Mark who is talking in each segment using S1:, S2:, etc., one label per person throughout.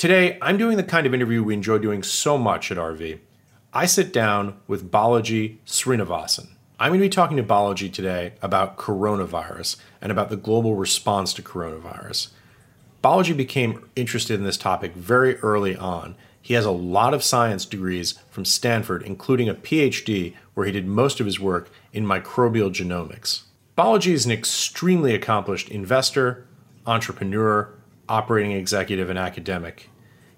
S1: Today, I'm doing the kind of interview we enjoy doing so much at RV. I sit down with Balaji Srinivasan. I'm going to be talking to Balaji today about coronavirus and about the global response to coronavirus. Balaji became interested in this topic very early on. He has a lot of science degrees from Stanford, including a PhD where he did most of his work in microbial genomics. Balaji is an extremely accomplished investor, entrepreneur, operating executive, and academic.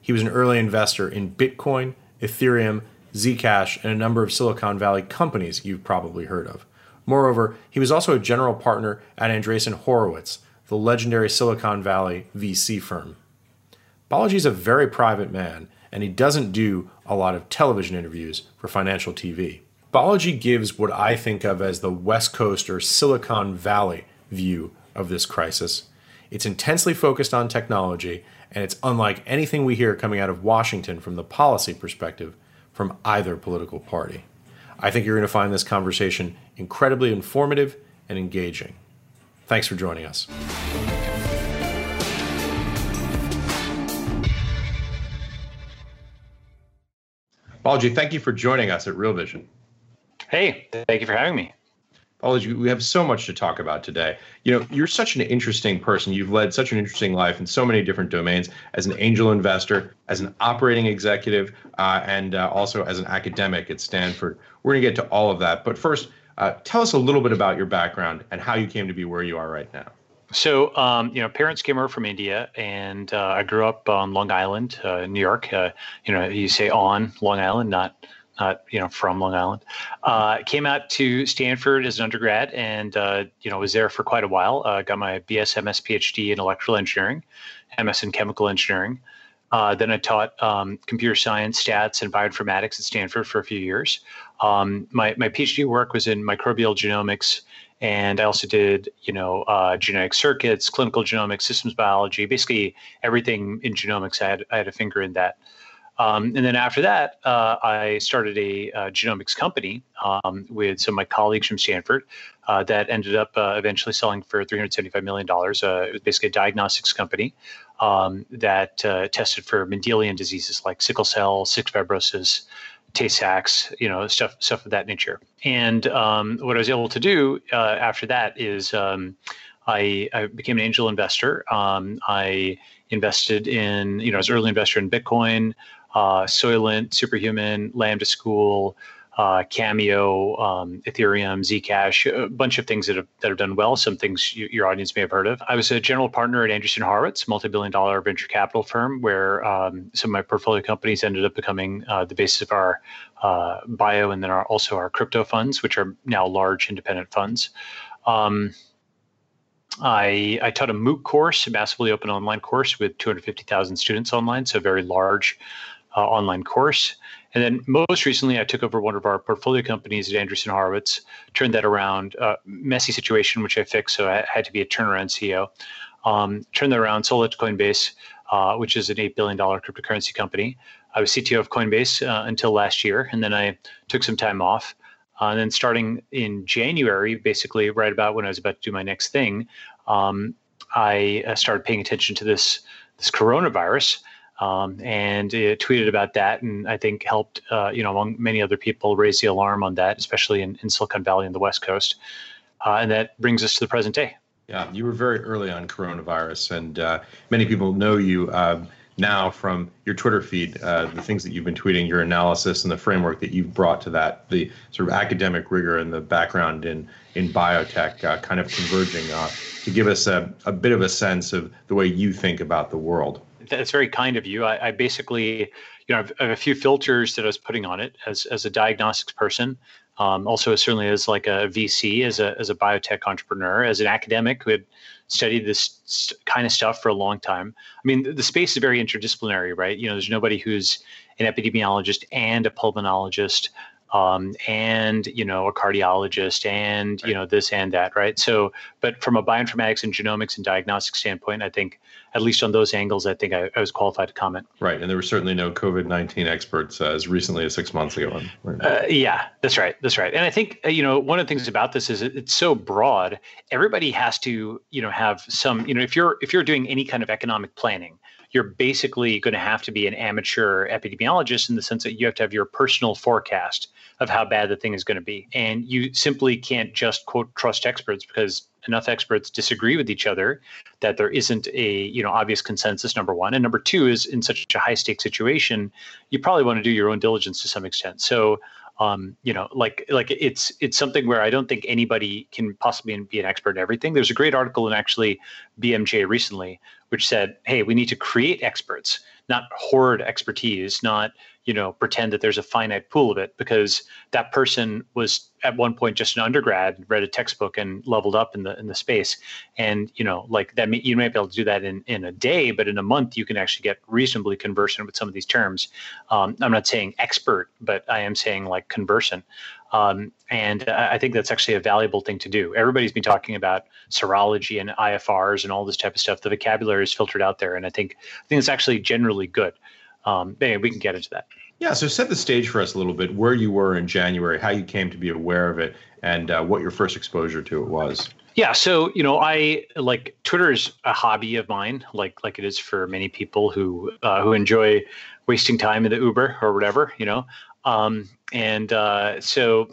S1: He was an early investor in Bitcoin, Ethereum, Zcash, and a number of Silicon Valley companies you've probably heard of. Moreover, he was also a general partner at Andreessen Horowitz, the legendary Silicon Valley VC firm. Balaji is a very private man, and he doesn't do a lot of television interviews for financial TV. Balaji gives what I think of as the West Coast or Silicon Valley view of this crisis it's intensely focused on technology, and it's unlike anything we hear coming out of Washington from the policy perspective from either political party. I think you're going to find this conversation incredibly informative and engaging. Thanks for joining us. Balaji, thank you for joining us at Real Vision.
S2: Hey, thank you for having me.
S1: Balaji, we have so much to talk about today. You know, you're such an interesting person. You've led such an interesting life in so many different domains as an angel investor, as an operating executive, uh, and uh, also as an academic at Stanford. We're going to get to all of that. But first, uh, tell us a little bit about your background and how you came to be where you are right now.
S2: So, um, you know, parents came over from India, and uh, I grew up on Long Island, uh, New York. Uh, you know, you say on Long Island, not not you know from Long Island. Uh, came out to Stanford as an undergrad, and uh, you know was there for quite a while. Uh, got my BS, MS, PhD in electrical engineering, MS in chemical engineering. Uh, then I taught um, computer science, stats, and bioinformatics at Stanford for a few years. Um, my my PhD work was in microbial genomics, and I also did you know uh, genetic circuits, clinical genomics, systems biology, basically everything in genomics. I had I had a finger in that. Um, and then after that, uh, I started a, a genomics company um, with some of my colleagues from Stanford uh, that ended up uh, eventually selling for $375 million. Uh, it was basically a diagnostics company um, that uh, tested for Mendelian diseases like sickle cell, cystic fibrosis, Tay-Sachs, you know, stuff stuff of that nature. And um, what I was able to do uh, after that is um, I, I, became an angel investor. Um, I invested in, you know, as early investor in Bitcoin uh, Soylent, Superhuman, Lambda School, uh, Cameo, um, Ethereum, Zcash, a bunch of things that have, that have done well. Some things you, your audience may have heard of. I was a general partner at Andreessen Horowitz, multi-billion dollar venture capital firm, where um, some of my portfolio companies ended up becoming uh, the basis of our uh, bio and then our, also our crypto funds, which are now large independent funds. Um, I, I taught a MOOC course, a massively open online course with 250,000 students online, so very large uh, online course. And then most recently, I took over one of our portfolio companies at Andreessen Horowitz, turned that around. Uh, messy situation, which I fixed, so I had to be a turnaround CEO. Um, turned that around, sold it to Coinbase, uh, which is an $8 billion cryptocurrency company. I was CTO of Coinbase uh, until last year, and then I took some time off. Uh, and then starting in January, basically right about when I was about to do my next thing, um, I uh, started paying attention to this this coronavirus um, and it tweeted about that, and I think helped uh, you know among many other people raise the alarm on that, especially in, in Silicon Valley and the West Coast. Uh, and that brings us to the present day.
S1: Yeah, you were very early on coronavirus, and uh, many people know you um, now from your Twitter feed, uh, the things that you've been tweeting, your analysis, and the framework that you've brought to that, the sort of academic rigor and the background in in biotech, uh, kind of converging uh, to give us a, a bit of a sense of the way you think about the world
S2: that's very kind of you. I, I basically, you know, I've, I have a few filters that I was putting on it as as a diagnostics person. Um, also, certainly as like a VC, as a as a biotech entrepreneur, as an academic who had studied this kind of stuff for a long time. I mean, the, the space is very interdisciplinary, right? You know, there's nobody who's an epidemiologist and a pulmonologist um, and you know a cardiologist and you know this and that right? So but from a bioinformatics and genomics and diagnostic standpoint i think at least on those angles i think i, I was qualified to comment.
S1: Right and there were certainly no covid-19 experts uh, as recently as six months ago.
S2: Uh, yeah that's right that's right. And i think uh, you know one of the things about this is it's so broad everybody has to you know have some you know if you're if you're doing any kind of economic planning you're basically going to have to be an amateur epidemiologist in the sense that you have to have your personal forecast of how bad the thing is going to be. And you simply can't just quote trust experts because enough experts disagree with each other that there isn't a you know obvious consensus number one and number two is in such a high stake situation you probably want to do your own diligence to some extent so um, you know, like like it's it's something where I don't think anybody can possibly be an expert in everything. There's a great article in actually BMJ recently which said, "Hey, we need to create experts, not hoard expertise, not you know pretend that there's a finite pool of it because that person was at one point just an undergrad read a textbook and leveled up in the in the space and you know like that you might be able to do that in in a day but in a month you can actually get reasonably conversant with some of these terms um, i'm not saying expert but i am saying like conversant um, and I think that's actually a valuable thing to do. Everybody's been talking about serology and IFRs and all this type of stuff. The vocabulary is filtered out there, and I think I think it's actually generally good um, anyway, we can get into that.
S1: Yeah, so set the stage for us a little bit where you were in January, how you came to be aware of it, and uh, what your first exposure to it was.
S2: Yeah, so you know, I like Twitter is a hobby of mine, like like it is for many people who uh, who enjoy wasting time in the Uber or whatever, you know. Um, and uh, so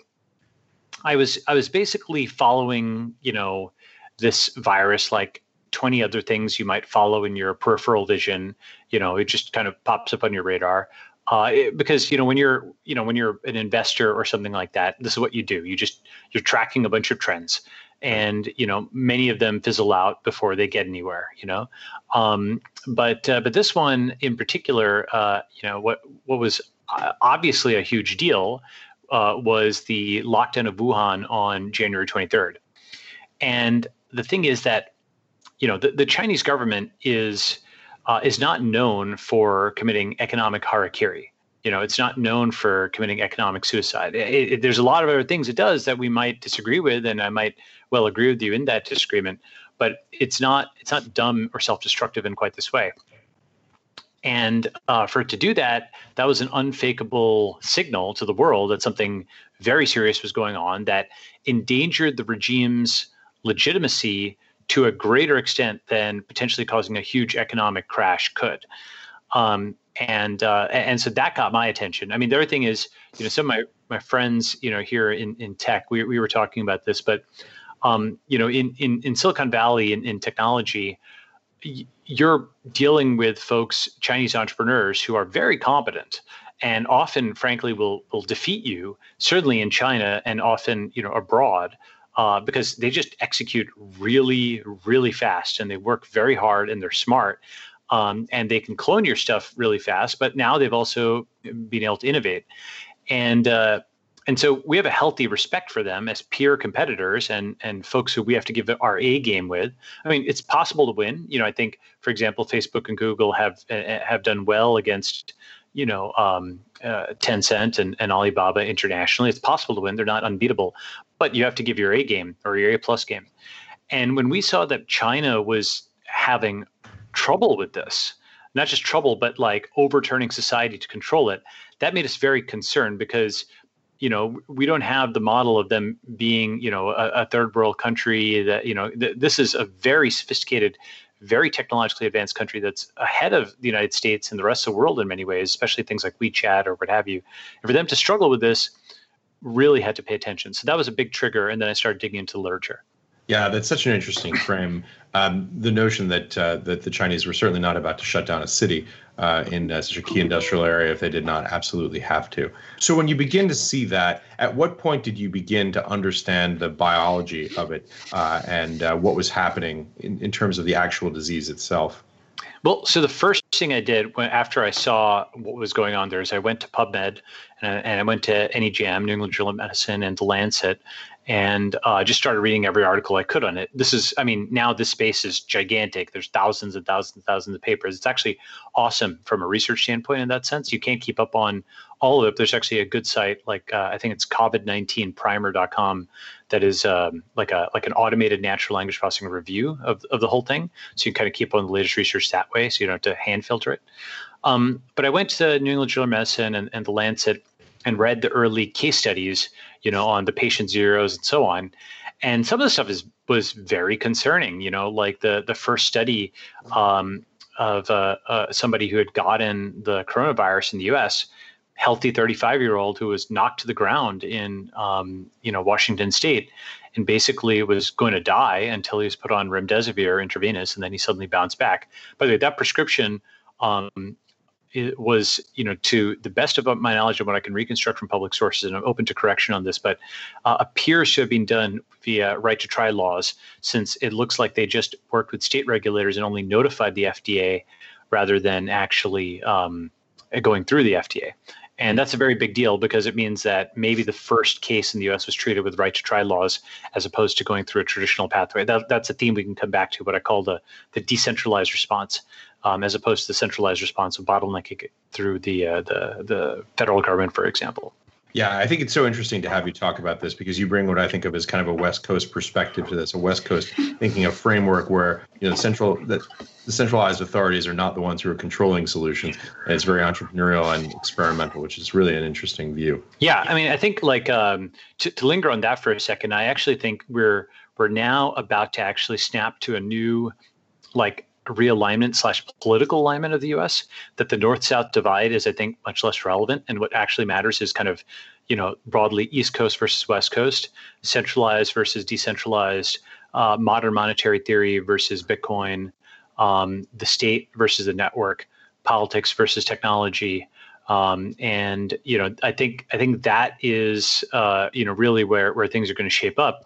S2: I was I was basically following, you know, this virus like 20 other things you might follow in your peripheral vision you know it just kind of pops up on your radar. Uh, it, because you know when you're you know when you're an investor or something like that this is what you do. You just you're tracking a bunch of trends. And you know many of them fizzle out before they get anywhere you know? Um, but uh, but this one in particular uh, you know what what was uh, obviously a huge deal uh, was the lockdown of Wuhan on January 23rd and the thing is that you know, the, the Chinese government is uh, is not known for committing economic harakiri. You know, it's not known for committing economic suicide. It, it, there's a lot of other things it does that we might disagree with, and I might well agree with you in that disagreement. But it's not it's not dumb or self-destructive in quite this way. And uh, for it to do that, that was an unfakeable signal to the world that something very serious was going on that endangered the regime's legitimacy to a greater extent than potentially causing a huge economic crash could. Um, and uh, and so that got my attention. I mean, the other thing is, you know, some of my my friends, you know, here in, in tech, we we were talking about this, but um, you know, in in in Silicon Valley in, in technology, you're dealing with folks, Chinese entrepreneurs who are very competent and often, frankly, will will defeat you. Certainly in China and often, you know, abroad uh, because they just execute really, really fast and they work very hard and they're smart. Um, and they can clone your stuff really fast, but now they've also been able to innovate. And uh, and so we have a healthy respect for them as peer competitors and and folks who we have to give our A game with. I mean, it's possible to win. You know, I think, for example, Facebook and Google have have done well against you know um, uh, Tencent and, and Alibaba internationally. It's possible to win; they're not unbeatable, but you have to give your A game or your A plus game. And when we saw that China was having trouble with this, not just trouble, but like overturning society to control it, that made us very concerned because you know we don't have the model of them being you know a, a third world country that you know th- this is a very sophisticated very technologically advanced country that's ahead of the United States and the rest of the world in many ways, especially things like WeChat or what have you. And for them to struggle with this, really had to pay attention. So that was a big trigger. And then I started digging into literature.
S1: Yeah, that's such an interesting frame. Um, the notion that uh, that the Chinese were certainly not about to shut down a city uh, in uh, such a key industrial area if they did not absolutely have to. So when you begin to see that, at what point did you begin to understand the biology of it uh, and uh, what was happening in, in terms of the actual disease itself?
S2: Well, so the first thing I did when, after I saw what was going on there is I went to PubMed and I, and I went to NEJM, New England Journal of Medicine, and The Lancet, and uh, just started reading every article I could on it. This is, I mean, now this space is gigantic. There's thousands and thousands and thousands of papers. It's actually awesome from a research standpoint in that sense. You can't keep up on all of it. There's actually a good site like uh, I think it's COVID-19primer.com that is um, like a like an automated natural language processing review of, of the whole thing. So you can kind of keep on the latest research that way. So you don't have to hand filter it. Um, but I went to New England Journal of Medicine and, and the Lancet and read the early case studies you know, on the patient zeros and so on. And some of the stuff is was very concerning. You know, like the the first study um, of uh, uh, somebody who had gotten the coronavirus in the U.S. Healthy 35 year old who was knocked to the ground in um, you know Washington State, and basically was going to die until he was put on remdesivir intravenous, and then he suddenly bounced back. By the way, that prescription um, it was, you know, to the best of my knowledge of what I can reconstruct from public sources, and I'm open to correction on this, but uh, appears to have been done via right to try laws, since it looks like they just worked with state regulators and only notified the FDA rather than actually um, going through the FDA. And that's a very big deal because it means that maybe the first case in the US was treated with right to try laws as opposed to going through a traditional pathway. That, that's a theme we can come back to, what I call the, the decentralized response um, as opposed to the centralized response of bottlenecking through the, uh, the the federal government, for example.
S1: Yeah, I think it's so interesting to have you talk about this because you bring what I think of as kind of a West Coast perspective to this, a West Coast thinking of framework where you know the central the centralized authorities are not the ones who are controlling solutions. And it's very entrepreneurial and experimental, which is really an interesting view.
S2: Yeah, I mean, I think like um, to, to linger on that for a second, I actually think we're we're now about to actually snap to a new like realignment slash political alignment of the U.S. That the North-South divide is, I think, much less relevant, and what actually matters is kind of, you know, broadly East Coast versus West Coast, centralized versus decentralized, uh, modern monetary theory versus Bitcoin, um, the state versus the network, politics versus technology. Um, and you know, I think I think that is uh, you know really where where things are going to shape up.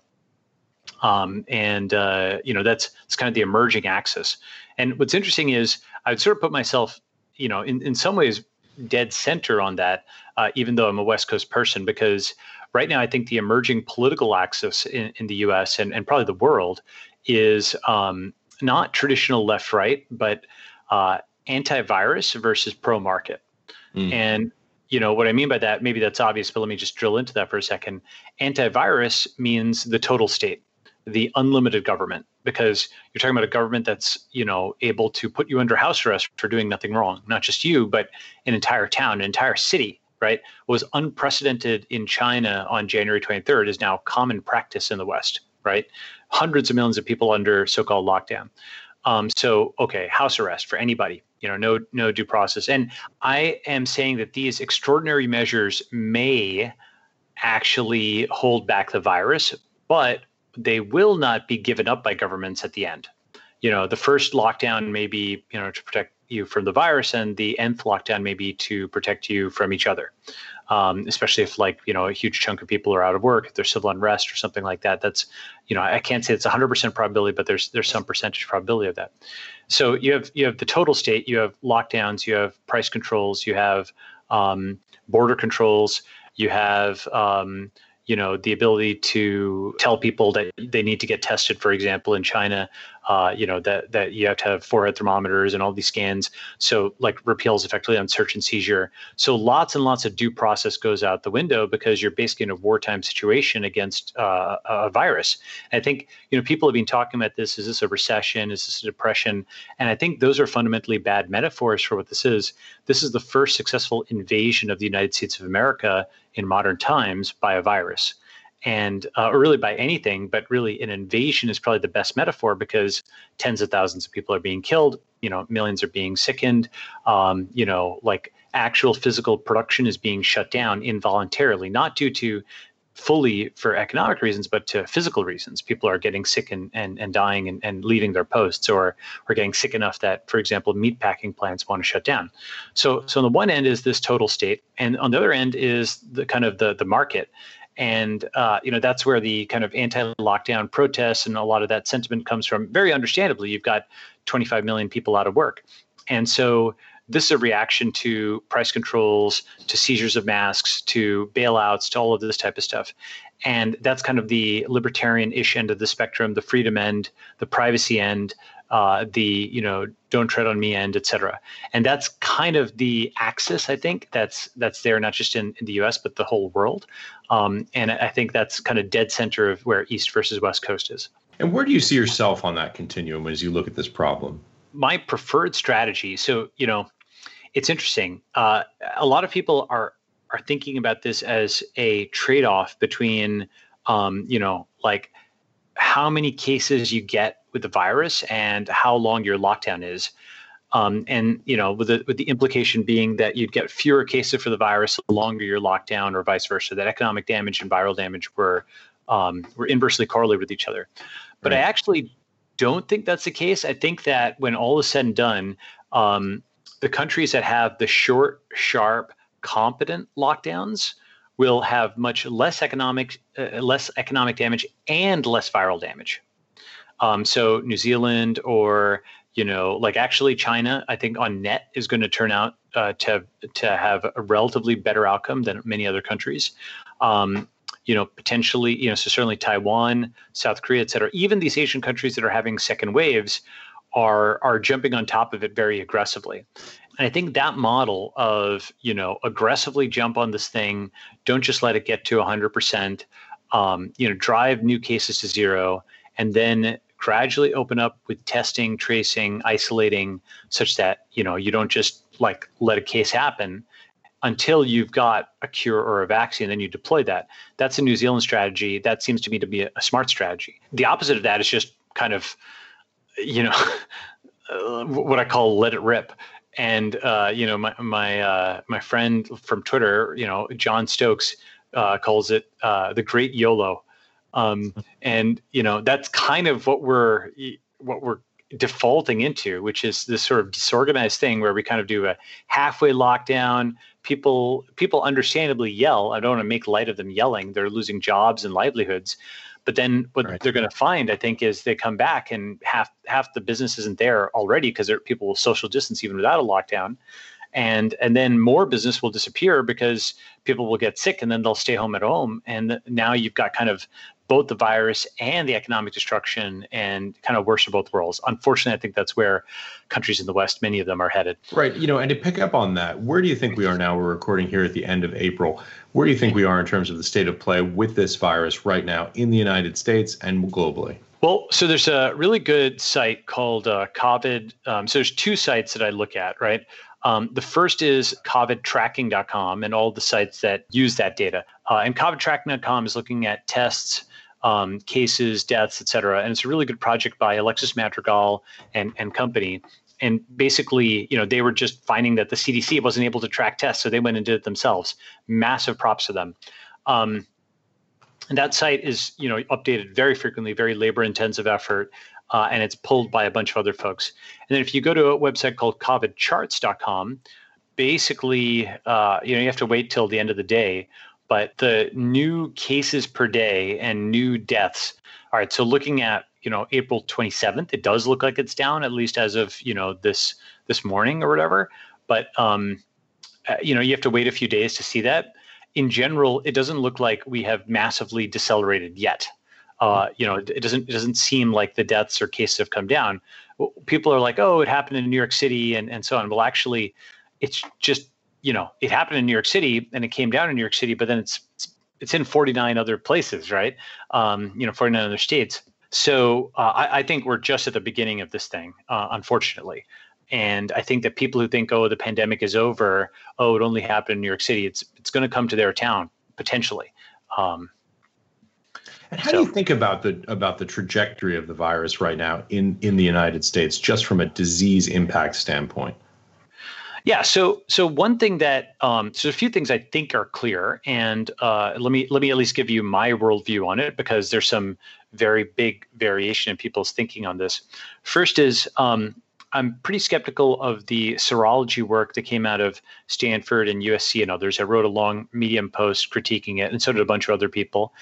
S2: Um, and uh, you know that's it's kind of the emerging axis. And what's interesting is I would sort of put myself, you know, in, in some ways dead center on that, uh, even though I'm a West Coast person, because right now I think the emerging political axis in, in the US and, and probably the world is um, not traditional left right, but uh, antivirus versus pro market. Mm. And you know what I mean by that, maybe that's obvious, but let me just drill into that for a second. Antivirus means the total state the unlimited government because you're talking about a government that's you know able to put you under house arrest for doing nothing wrong. Not just you but an entire town an entire city right what was unprecedented in china on january 23rd is now common practice in the west right? Hundreds of millions of people under so-called lockdown. Um, so okay house arrest for anybody you know no no due process. And i am saying that these extraordinary measures may actually hold back the virus but they will not be given up by governments at the end. You know, the first lockdown may be, you know, to protect you from the virus, and the nth lockdown may be to protect you from each other. Um, especially if, like, you know, a huge chunk of people are out of work, if there's civil unrest or something like that. That's, you know, I can't say it's 100% probability, but there's there's some percentage probability of that. So you have you have the total state, you have lockdowns, you have price controls, you have um, border controls, you have um, you know the ability to tell people that they need to get tested for example in china uh, you know that that you have to have forehead thermometers and all these scans. So like repeals effectively on search and seizure. So lots and lots of due process goes out the window because you're basically in a wartime situation against uh, a virus. And i think you know people have been talking about this. Is this a recession? Is this a depression? And i think those are fundamentally bad metaphors for what this is. This is the first successful invasion of the united states of america in modern times by a virus. And uh, or really by anything but really an invasion is probably the best metaphor because tens of thousands of people are being killed you know millions are being sickened um, you know like actual physical production is being shut down involuntarily not due to fully for economic reasons but to physical reasons. People are getting sick and, and, and dying and, and leaving their posts or are getting sick enough that for example meat packing plants want to shut down. So so on the one end is this total state and on the other end is the kind of the the market. And uh, you know that's where the kind of anti-lockdown protests and a lot of that sentiment comes from. Very understandably you've got 25 million people out of work. And so this is a reaction to price controls, to seizures of masks, to bailouts, to all of this type of stuff. And that's kind of the libertarian-ish end of the spectrum, the freedom end, the privacy end, uh, the you know don't tread on me end, et cetera. And that's kind of the axis I think that's that's there not just in, in the U.S. but the whole world. Um, and I think that's kind of dead center of where East versus West Coast is.
S1: And where do you see yourself on that continuum as you look at this problem?
S2: My preferred strategy. So you know, it's interesting. Uh, a lot of people are are thinking about this as a trade off between, um, you know, like how many cases you get with the virus and how long your lockdown is. Um, and you know, with the with the implication being that you'd get fewer cases for the virus the longer your lockdown, or vice versa. That economic damage and viral damage were um, were inversely correlated with each other. But right. I actually don't think that's the case. I think that when all is said and done, um, the countries that have the short, sharp, competent lockdowns will have much less economic uh, less economic damage and less viral damage. Um, so New Zealand or you know like actually China, I think on net is going to turn out uh, to to have a relatively better outcome than many other countries. Um, you know potentially you know so certainly Taiwan, South Korea, et cetera. Even these Asian countries that are having second waves are are jumping on top of it very aggressively. And I think that model of, you know, aggressively jump on this thing, don't just let it get to 100%, um, you know, drive new cases to zero, and then gradually open up with testing, tracing, isolating, such that, you know, you don't just like let a case happen until you've got a cure or a vaccine, then you deploy that. That's a New Zealand strategy. That seems to me to be a, a smart strategy. The opposite of that is just kind of, you know, what I call let it rip and uh, you know my my uh, my friend from Twitter, you know Jon Stokes, uh, calls it uh, the Great YOLO, um, and you know that's kind of what we're what we're defaulting into, which is this sort of disorganized thing where we kind of do a halfway lockdown. People people understandably yell. I don't want to make light of them yelling. They're losing jobs and livelihoods. But then what right. they're going to find, I think, is they come back and half half the business isn't there already because people will social distance even without a lockdown, and and then more business will disappear because people will get sick and then they'll stay home at home, and now you've got kind of both the virus and the economic destruction and kind of worse of both worlds. Unfortunately, I think that's where countries in the West, many of them are headed.
S1: Right. You know, and to pick up on that, where do you think we are now? We're recording here at the end of April. Where do you think we are in terms of the state of play with this virus right now in the United States and globally?
S2: Well, so there's a really good site called uh, COVID. Um, so there's two sites that I look at, right? Um, the first is covidtracking.com and all the sites that use that data. Uh, and covidtracking.com is looking at tests, um, cases, deaths, et cetera. And it's a really good project by Alexis Madrigal and, and company. And basically, you know, they were just finding that the CDC wasn't able to track tests, so they went and did it themselves. Massive props to them. Um, and that site is, you know, updated very frequently, very labor-intensive effort, uh, and it's pulled by a bunch of other folks. And then if you go to a website called COVIDcharts.com, basically, uh, you know, you have to wait till the end of the day but the new cases per day and new deaths. All right, so looking at you know April 27th, it does look like it's down at least as of you know this this morning or whatever. But um, uh, you know you have to wait a few days to see that. In general, it doesn't look like we have massively decelerated yet. Uh, you know, it doesn't it doesn't seem like the deaths or cases have come down. People are like, oh, it happened in New York City and and so on. Well, actually, it's just you know, it happened in New York City and it came down in New York City, but then it's it's in 49 other places, right? Um, you know, 49 other states. So uh, I, I, think we're just at the beginning of this thing, uh, unfortunately. And I think that people who think, oh, the pandemic is over, oh, it only happened in New York City, it's it's going to come to their town potentially. Um,
S1: and how so, do you think about the about the trajectory of the virus right now in in the United States, just from a disease impact standpoint?
S2: Yeah. So so one thing that um, so a few things I think are clear, and uh, let me let me at least give you my worldview on it because there's some very big variation in people's thinking on this. First is um, I'm pretty skeptical of the serology work that came out of Stanford and USC and others. I wrote a long Medium post critiquing it, and so did a bunch of other people,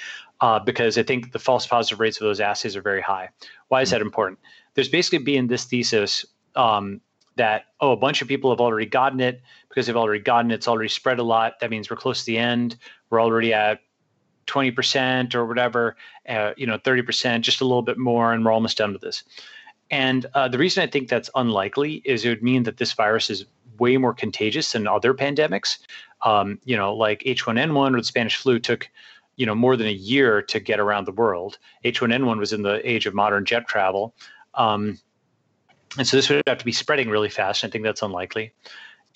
S2: uh, because I think the false positive rates of those assays are very high. Why is that important? there's basically been this thesis um, that oh, a bunch of people have already gotten it because they've already gotten it. It's already spread a lot. That means we're close to the end. We're already at 20% or whatever, uh, you know, 30%, just a little bit more, and we're almost done with this. And uh, the reason I think that's unlikely is it would mean that this virus is way more contagious than other pandemics. Um, you know, like H1N1 or the Spanish flu took, you know, more than a year to get around the world. H1N1 was in the age of modern jet travel. Um, and so this would have to be spreading really fast. I think that's unlikely.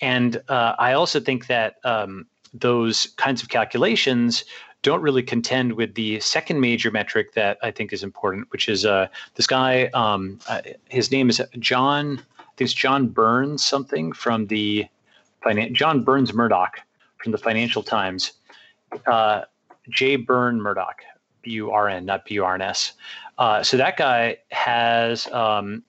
S2: And uh, I also think that um, those kinds of calculations don't really contend with the second major metric that I think is important, which is uh, this guy. Um, uh, his name is John. I think it's John Burns something from the finan- John Burns Murdoch from the Financial Times. Uh, J. Burn Murdoch, B U R N, not B U R N S. Uh, so that guy has um,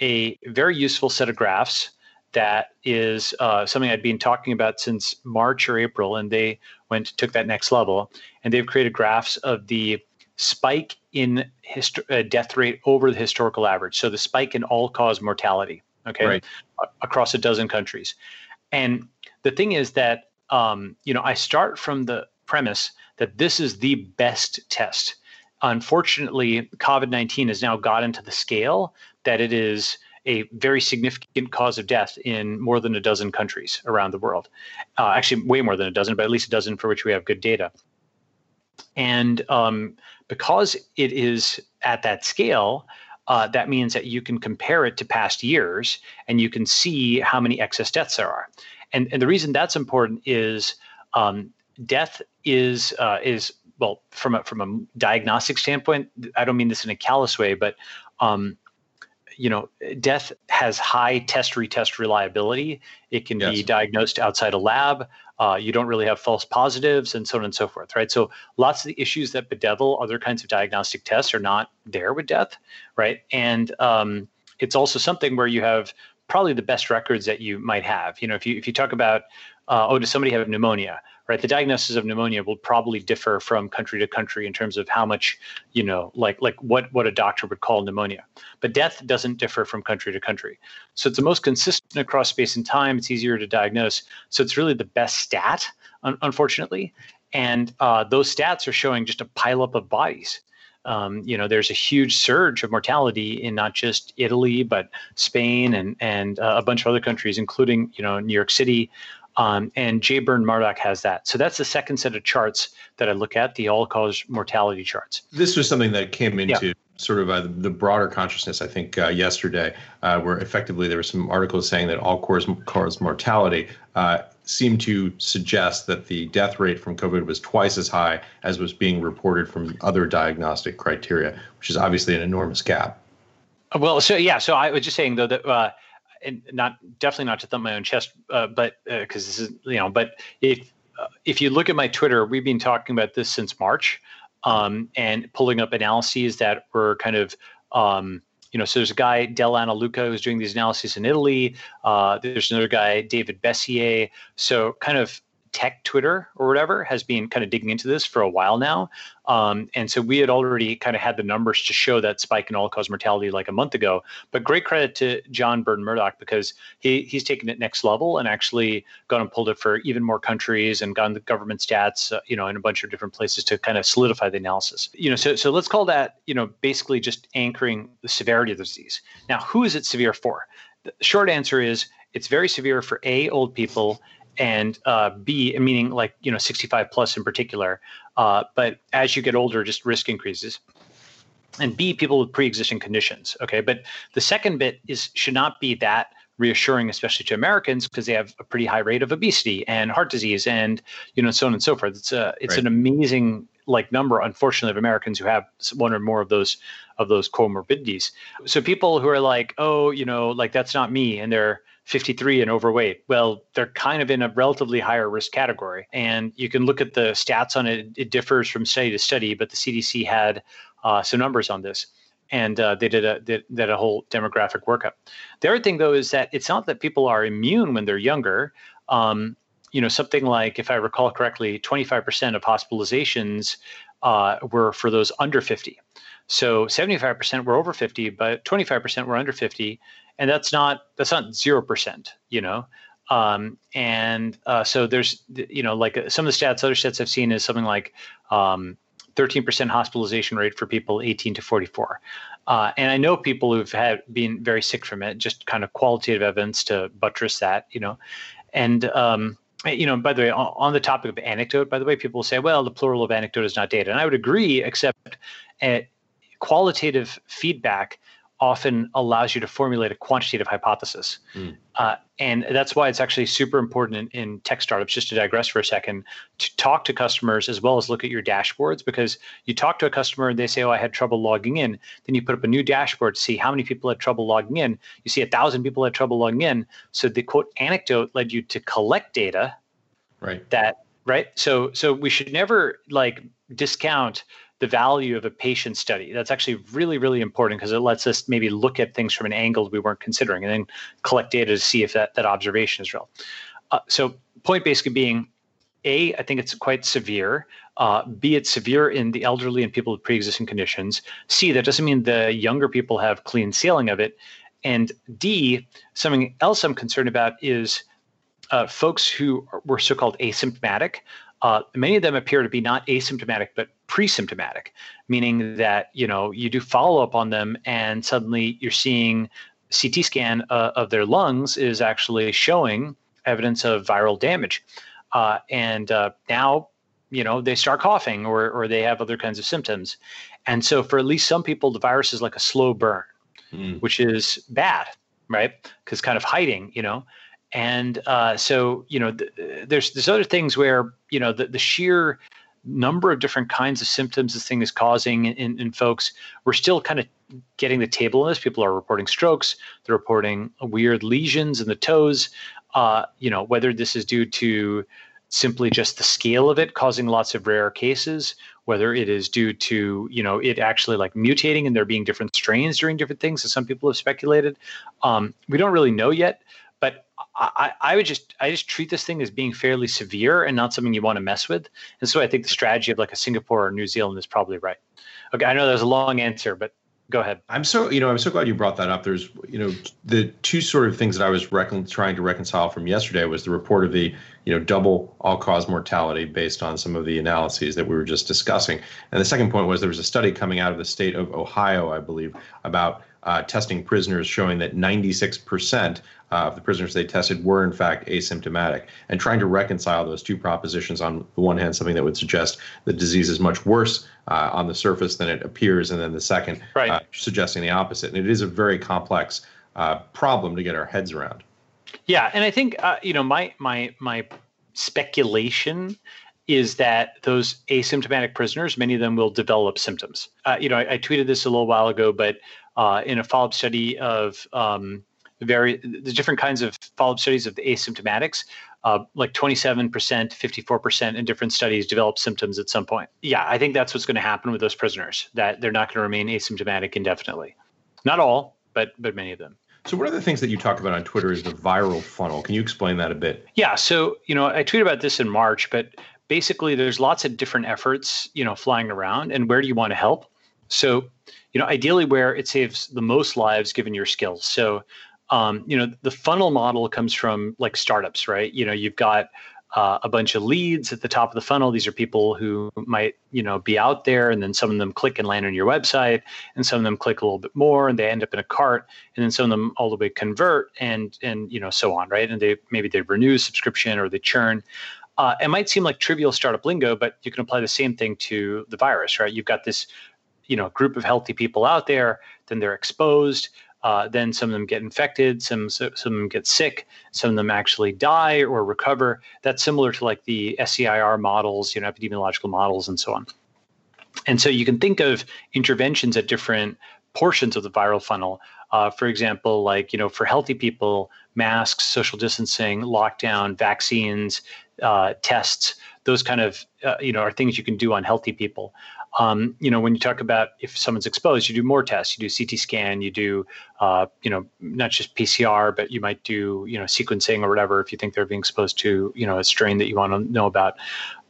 S2: a very useful set of graphs that is uh, something I'd been talking about since March or April, and they went took that next level, and they've created graphs of the spike in hist- uh, death rate over the historical average. So the spike in all cause mortality, okay, right. across a dozen countries. And the thing is that um, you know I start from the premise that this is the best test. Unfortunately, COVID nineteen has now got into the scale that it is a very significant cause of death in more than a dozen countries around the world. Uh, actually, way more than a dozen, but at least a dozen for which we have good data. And um, because it is at that scale, uh, that means that you can compare it to past years and you can see how many excess deaths there are. And, and the reason that's important is um, death is uh, is well from a, from a diagnostic standpoint. I don't mean this in a callous way, but um, you know, death has high test retest reliability. It can yes. be diagnosed outside a lab. Uh, you don't really have false positives and so on and so forth, right? So lots of the issues that bedevil other kinds of diagnostic tests are not there with death, right? And um, it's also something where you have probably the best records that you might have. You know, if you if you talk about, uh, oh, does somebody have pneumonia? Right? The diagnosis of pneumonia will probably differ from country to country in terms of how much, you know, like like what what a doctor would call pneumonia. But death doesn't differ from country to country. So it's the most consistent across space and time. It's easier to diagnose. So it's really the best stat, un- unfortunately. And uh, those stats are showing just a pileup of bodies. Um, you know, there's a huge surge of mortality in not just Italy, but Spain and and uh, a bunch of other countries, including you know New York City, um, and J. Burn Murdoch has that. So that's the second set of charts that I look at, the all cause mortality charts.
S1: This was something that came into yeah. sort of uh, the broader consciousness, I think, uh, yesterday, uh, where effectively there were some articles saying that all cause, cause mortality uh, seemed to suggest that the death rate from COVID was twice as high as was being reported from other diagnostic criteria, which is obviously an enormous gap.
S2: Well, so yeah, so I was just saying though that uh, and not definitely not to thump my own chest, uh, but because uh, this is you know, but if uh, if you look at my Twitter, we've been talking about this since March, um, and pulling up analyses that were kind of um, you know, so there's a guy Del Analuca who's doing these analyses in Italy. Uh, there's another guy David Bessier. So kind of tech Twitter or whatever has been kind of digging into this for a while now. Um, and so we had already kind of had the numbers to show that spike in all cause mortality like a month ago. But great credit to John Burn Murdoch because he he's taken it next level and actually gone and pulled it for even more countries and gotten the government stats, uh, you know, in a bunch of different places to kind of solidify the analysis. You know, so so let's call that, you know, basically just anchoring the severity of the disease. Now, who is it severe for? The short answer is it's very severe for a old people and uh, B, meaning like you know 65 plus in particular. Uh, but as you get older, just risk increases. And B, people with pre-existing conditions. Okay, but the second bit is should not be that reassuring, especially to Americans, because they have a pretty high rate of obesity and heart disease, and you know so on and so forth. It's a it's right. an amazing like number, unfortunately, of Americans who have one or more of those of those comorbidities. So people who are like, oh, you know, like that's not me, and they're 53 and overweight. Well, they're kind of in a relatively higher risk category. And you can look at the stats on it. It differs from study to study, but the CDC had uh, some numbers on this. And uh, they did a did, a whole demographic workup. The other thing, though, is that it's not that people are immune when they're younger. Um, you know, something like, if I recall correctly, 25% of hospitalizations uh, were for those under 50. So 75% were over 50, but 25% were under 50, and that's not that's not zero percent, you know. Um, and uh, so there's you know like uh, some of the stats, other stats I've seen is something like um, 13% hospitalization rate for people 18 to 44. Uh, and I know people who've had been very sick from it, just kind of qualitative evidence to buttress that, you know. And um, you know, by the way, on, on, the topic of anecdote, by the way, people say, well, the plural of anecdote is not data. And I would agree, except uh, qualitative feedback often allows you to formulate a quantitative hypothesis. Mm. Uh, and that's why it's actually super important in, in, tech startups, just to digress for a second, to talk to customers as well as look at your dashboards because you talk to a customer and they say, Oh, I had trouble logging in. Then you put up a new dashboard to see how many people had trouble logging in. You see a thousand people had trouble logging in. So the quote anecdote led you to collect data.
S1: Right.
S2: That right. So so we should never like discount the value of a patient study. That's actually really, really important because it lets us maybe look at things from an angle we weren't considering and then collect data to see if that, that observation is real. Uh, so, point basically being A, I think it's quite severe. Uh, B, it's severe in the elderly and people with pre existing conditions. C, that doesn't mean the younger people have clean sailing of it. And D, something else I'm concerned about is uh, folks who were so called asymptomatic. Uh, many of them appear to be not asymptomatic but pre-symptomatic, meaning that you know you do follow up on them and suddenly you're seeing CT scan uh, of their lungs is actually showing evidence of viral damage, uh, and uh, now you know they start coughing or or they have other kinds of symptoms, and so for at least some people the virus is like a slow burn, mm. which is bad, right? Because kind of hiding, you know and uh, so you know th- there's there's other things where you know the, the sheer number of different kinds of symptoms this thing is causing in, in folks we're still kind of getting the table on this. People are reporting strokes they're reporting weird lesions in the toes uh, you know whether this is due to simply just the scale of it causing lots of rare cases whether it is due to you know it actually like mutating and there being different strains during different things as some people have speculated. Um, we don't really know yet I, I would just I just treat this thing as being fairly severe and not something you want to mess with. And so I think the strategy of like a Singapore or New Zealand is probably right. Okay, I know that was a long answer, but go ahead.
S1: I'm so you know I'm so glad you brought that up. There's you know the two sort of things that I was trying to reconcile from yesterday was the report of the you know double all cause mortality based on some of the analyses that we were just discussing, and the second point was there was a study coming out of the state of Ohio, I believe, about uh, testing prisoners showing that 96% uh, of the prisoners they tested were in fact asymptomatic and trying to reconcile those two propositions on the one hand something that would suggest the disease is much worse uh, on the surface than it appears and then the second
S2: right. uh,
S1: suggesting the opposite and it is a very complex uh, problem to get our heads around
S2: yeah and i think uh, you know my my my speculation is that those asymptomatic prisoners, many of them will develop symptoms. Uh, you know, I, I, tweeted this a little while ago, but uh, in a follow-up study of um, very the different kinds of follow-up studies of the asymptomatics, uh, like 27%, 54% in different studies develop symptoms at some point. Yeah, I think that's what's going to happen with those prisoners, that they're not going to remain asymptomatic indefinitely. Not all, but but many of them.
S1: So one of the things that you talk about on Twitter is the viral funnel. Can you explain that a bit?
S2: Yeah. So, you know, I tweeted about this in March, but basically there's lots of different efforts, you know, flying around and where do you want to help? So, you know, ideally where it saves the most lives given your skills. So, um, you know, the funnel model comes from like startups, right? You know, you've got uh, a bunch of leads at the top of the funnel. These are people who might, you know, be out there, and then some of them click and land on your website, and some of them click a little bit more, and they end up in a cart, and then some of them all the way convert, and and you know, so on, right? And they maybe they renew subscription or they churn. Uh, it might seem like trivial startup lingo, but you can apply the same thing to the virus, right? You've got this you know group of healthy people out there then they're exposed uh, then some of them get infected some some of them get sick some of them actually die or recover. That's similar to like the SEIR models you know epidemiological models and so on. And so you can think of interventions at different portions of the viral funnel. Uh, for example like you know for healthy people masks social distancing lockdown vaccines uh, tests those kind of uh, you know are things you can do on healthy people um, you know, when you talk about if someone's exposed, you do more tests. You do CT scan. You do, uh, you know, not just PCR, but you might do, you know, sequencing or whatever if you think they're being exposed to, you know, a strain that you want to know about.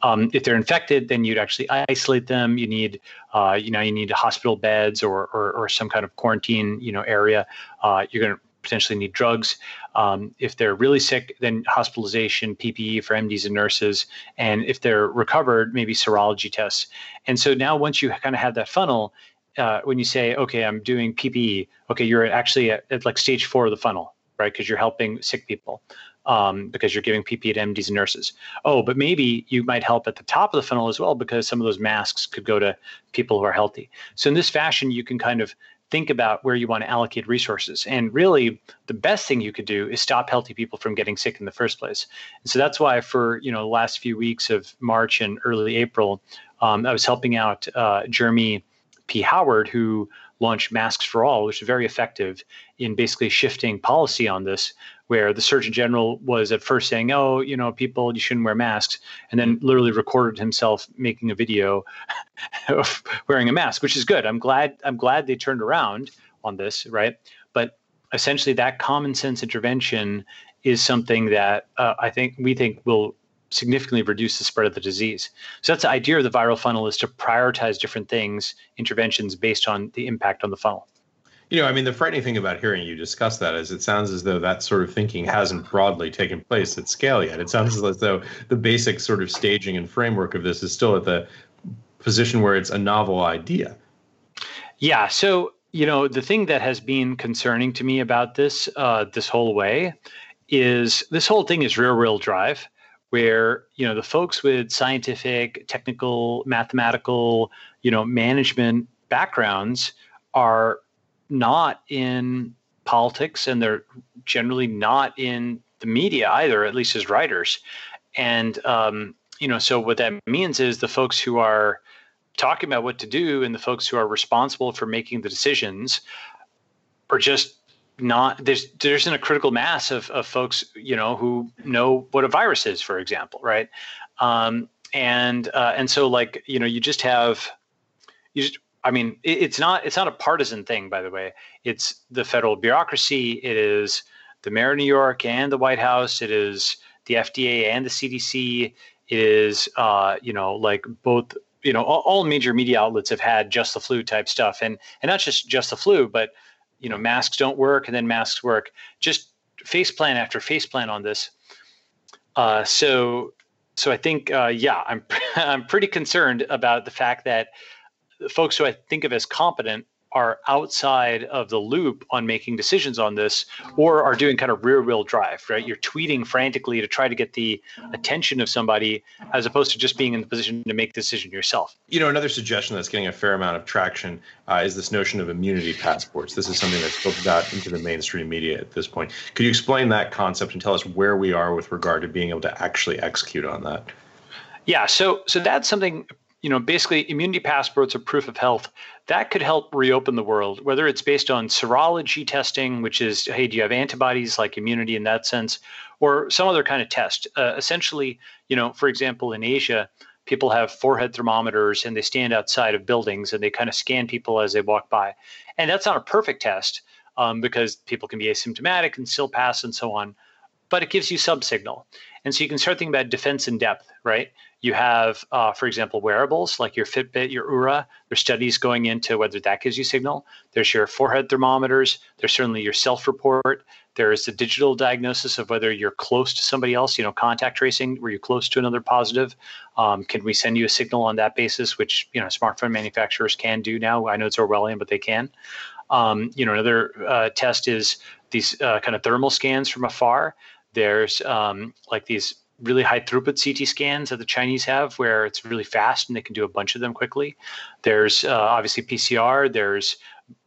S2: Um, if they're infected, then you'd actually isolate them. You need, uh, you know, you need hospital beds or, or, or some kind of quarantine, you know, area. Uh, you're going to potentially need drugs. Um, if they're really sick, then hospitalization, PPE for MDs and nurses. And if they're recovered, maybe serology tests. And so now, once you kind of have that funnel, uh, when you say, okay, I'm doing PPE, okay, you're actually at, at like stage four of the funnel, right? Because you're helping sick people. Um, because you're giving PPE to MDs and nurses. Oh, but maybe you might help at the top of the funnel as well because some of those masks could go to people who are healthy. So in this fashion, you can kind of think about where you want to allocate resources. And really, the best thing you could do is stop healthy people from getting sick in the first place. And so that's why, for you know, the last few weeks of March and early April, um, I was helping out uh, Jeremy P. Howard, who launched Masks for All, which is very effective in basically shifting policy on this, where the Surgeon General was at first saying, "Oh, you know, people, you shouldn't wear masks," and then literally recorded himself making a video of wearing a mask, which is good. I'm glad. I'm glad they turned around on this, right? But essentially, that common sense intervention is something that uh, I think we think will significantly reduce the spread of the disease. So that's the idea of the viral funnel is to prioritize different things, interventions based on the impact on the funnel.
S1: You know, I mean, the frightening thing about hearing you discuss that is it sounds as though that sort of thinking hasn't broadly taken place at scale yet. It sounds as though the basic sort of staging and framework of this is still at the position where it's a novel idea.
S2: Yeah. So, you know, the thing that has been concerning to me about this uh, this whole way is this whole thing is rear wheel drive where you know the folks with scientific technical mathematical you know management backgrounds are not in politics and they're generally not in the media either at least as writers. And um, you know so what that means is the folks who are talking about what to do and the folks who are responsible for making the decisions are just not there's there isn't a critical mass of, of folks you know who know what a virus is for example right? Um, and uh, and so like you know you just have you just i mean it, it's not it's not a partisan thing by the way. It's the federal bureaucracy it is the mayor of new york and the white house it is the fda and the cdc it is uh, you know like both you know all, all major media outlets have had just the flu type stuff. And and not just just the flu but you know masks don't work and then masks work. Just face plan after face plan on this. Uh, so so i think uh, yeah i'm i'm pretty concerned about the fact that folks who i think of as competent are outside of the loop on making decisions on this or are doing kind of rear wheel drive, right? You're tweeting frantically to try to get the attention of somebody as opposed to just being in the position to make the decision yourself.
S1: You know, another suggestion that's getting a fair amount of traction uh, is this notion of immunity passports. This is something that's filtered out into the mainstream media at this point. Could you explain that concept and tell us where we are with regard to being able to actually execute on that?
S2: Yeah, so so that's something you know, basically immunity passports or proof of health, that could help reopen the world, whether it's based on serology testing, which is, hey, do you have antibodies like immunity in that sense, or some other kind of test. Uh, essentially, you know, for example, in Asia, people have forehead thermometers and they stand outside of buildings and they kind of scan people as they walk by. And that's not a perfect test um, because people can be asymptomatic and still pass and so on, but it gives you some signal. And so you can start thinking about defense in depth, right? You have, uh, for example, wearables like your Fitbit, your Oura. There's studies going into whether that gives you signal. There's your forehead thermometers. There's certainly your self-report. There is the digital diagnosis of whether you're close to somebody else. You know, contact tracing. Were you close to another positive? Um, can we send you a signal on that basis? Which you know, smartphone manufacturers can do now. I know it's Orwellian, but they can. Um, you know, another uh, test is these uh, kind of thermal scans from afar. There's um, like these really high throughput CT scans that the Chinese have, where it's really fast and they can do a bunch of them quickly. There's uh, obviously PCR. There's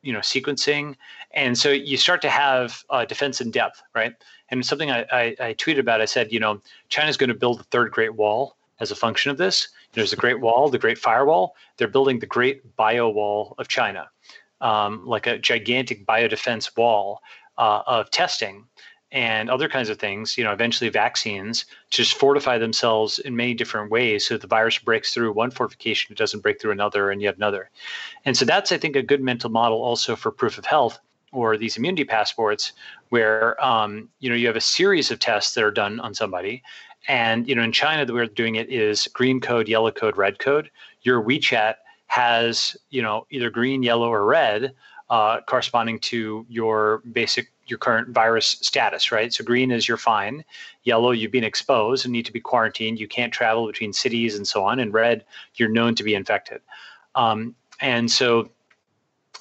S2: you know sequencing, and so you start to have uh, defense in depth, right? And something I, I, I tweeted about, I said, you know, China's going to build the third Great Wall as a function of this. There's the Great Wall, the Great Firewall. They're building the Great Bio Wall of China, um, like a gigantic biodefense wall uh, of testing and other kinds of things, you know, eventually vaccines, just fortify themselves in many different ways so the virus breaks through one fortification, it doesn't break through another and yet another. And so that's, I think, a good mental model also for proof of health or these immunity passports where um, you know you have a series of tests that are done on somebody And you know, in China, the way they're doing it is green code, yellow code, red code. Your WeChat has you know either green, yellow, or red, uh, corresponding to your basic your current virus status, right? So green is you're fine, yellow you've been exposed and need to be quarantined. You can't travel between cities and so on. And red you're known to be infected. Um, and so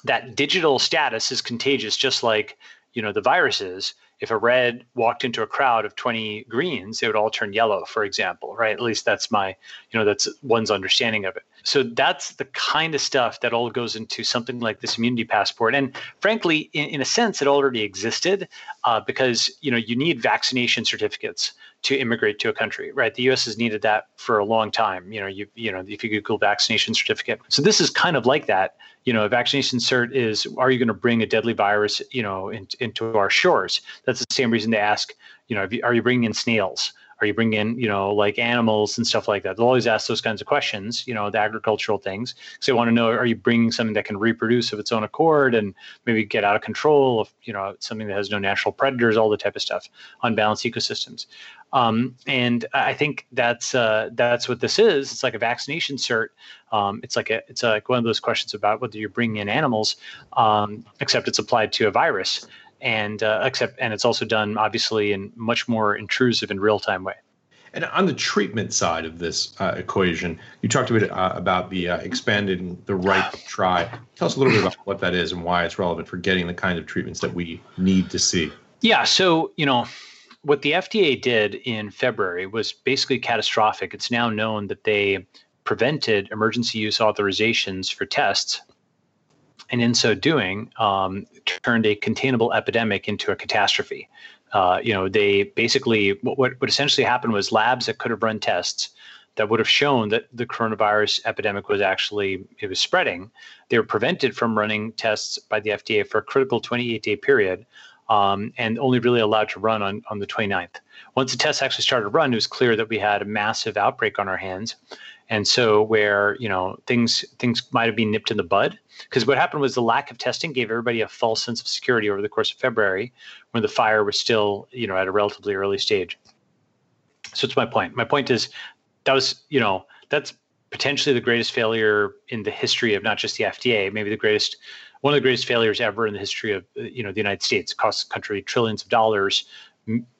S2: that digital status is contagious, just like you know the virus is if a red walked into a crowd of 20 greens, they would all turn yellow, for example, right? At least that's my, you know, that's one's understanding of it. So that's the kind of stuff that all goes into something like this immunity passport. And frankly, in, in a sense, it already existed uh, because, you know, you need vaccination certificates to immigrate to a country, right? The U.S. has needed that for a long time. You know, you you know, if you Google vaccination certificate, so this is kind of like that. You know, a vaccination cert is: Are you going to bring a deadly virus, you know, in, into our shores? That's the same reason they ask. You know, are you bringing in snails? Are you bringing in, you know, like animals and stuff like that? They'll always ask those kinds of questions, you know, the agricultural things. So they want to know, are you bringing something that can reproduce of its own accord and maybe get out of control of, you know, something that has no natural predators, all the type of stuff, unbalanced ecosystems. Um, and I think that's uh, that's what this is. It's like a vaccination cert. Um, it's like a it's like one of those questions about whether you're bringing in animals, um, except it's applied to a virus and uh, except and it's also done obviously in much more intrusive and real time way.
S1: And on the treatment side of this uh, equation, you talked a bit uh, about the uh, expanding the right to try. Tell us a little bit about what that is and why it's relevant for getting the kind of treatments that we need to see.
S2: Yeah, so you know what the FDA did in February was basically catastrophic. It's now known that they prevented emergency use authorizations for tests and in so doing, um, turned a containable epidemic into a catastrophe. Uh, you know, they basically what, what essentially happened was labs that could have run tests that would have shown that the coronavirus epidemic was actually it was spreading. They were prevented from running tests by the FDA for a critical 28 day period, um, and only really allowed to run on on the 29th. Once the tests actually started to run, it was clear that we had a massive outbreak on our hands, and so where you know things things might have been nipped in the bud because what happened was the lack of testing gave everybody a false sense of security over the course of February when the fire was still you know at a relatively early stage. So it's my point. My point is that was you know that's potentially the greatest failure in the history of not just the FDA, maybe the greatest one of the greatest failures ever in the history of you know the United States. It cost the country trillions of dollars,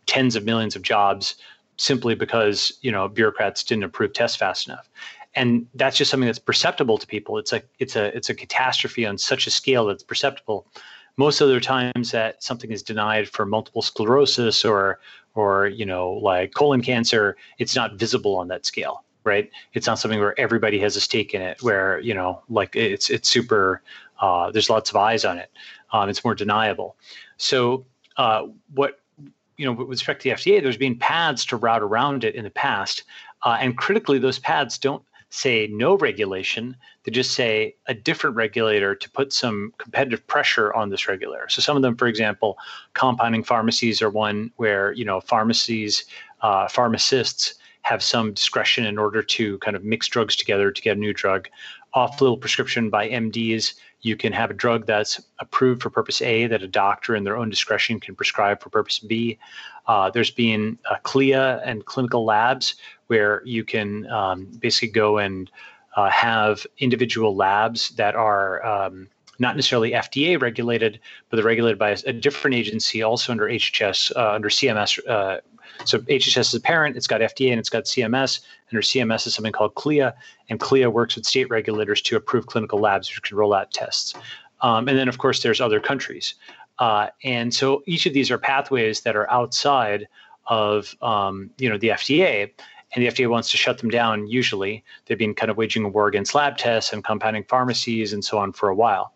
S2: tens of millions of jobs simply because you know bureaucrats didn't approve tests fast enough. And that's just something that's perceptible to people. It's a it's a it's a catastrophe on such a scale that's perceptible. Most other times that something is denied for multiple sclerosis or or you know like colon cancer it's not visible on that scale right? It's not something where everybody has a stake in it where you know like it's it's super uh, there's lots of eyes on it. Um, it's more deniable. So uh, what you know, with respect to the FDA, there's been paths to route around it in the past. Uh, and critically, those paths don't say no regulation. They just say a different regulator to put some competitive pressure on this regulator. So some of them, for example, compounding pharmacies are one where, you know, pharmacies, uh, pharmacists have some discretion in order to kind of mix drugs together to get a new drug. Off-label prescription by MDs you can have a drug that's approved for purpose A that a doctor in their own discretion can prescribe for purpose B. Uh, there's been a CLIA and clinical labs where you can um, basically go and uh, have individual labs that are um, not necessarily FDA regulated, but they're regulated by a, a different agency, also under HHS, uh, under CMS uh, so HHS is a parent, it's got FDA and it's got CMS. Under CMS is something called CLIA, and CLIA works with state regulators to approve clinical labs which can roll out tests. Um, and then, of course, there's other countries. Uh, and so each of these are pathways that are outside of um, you know the FDA, and the FDA wants to shut them down. Usually, they've been kind of waging a war against lab tests and compounding pharmacies and so on for a while.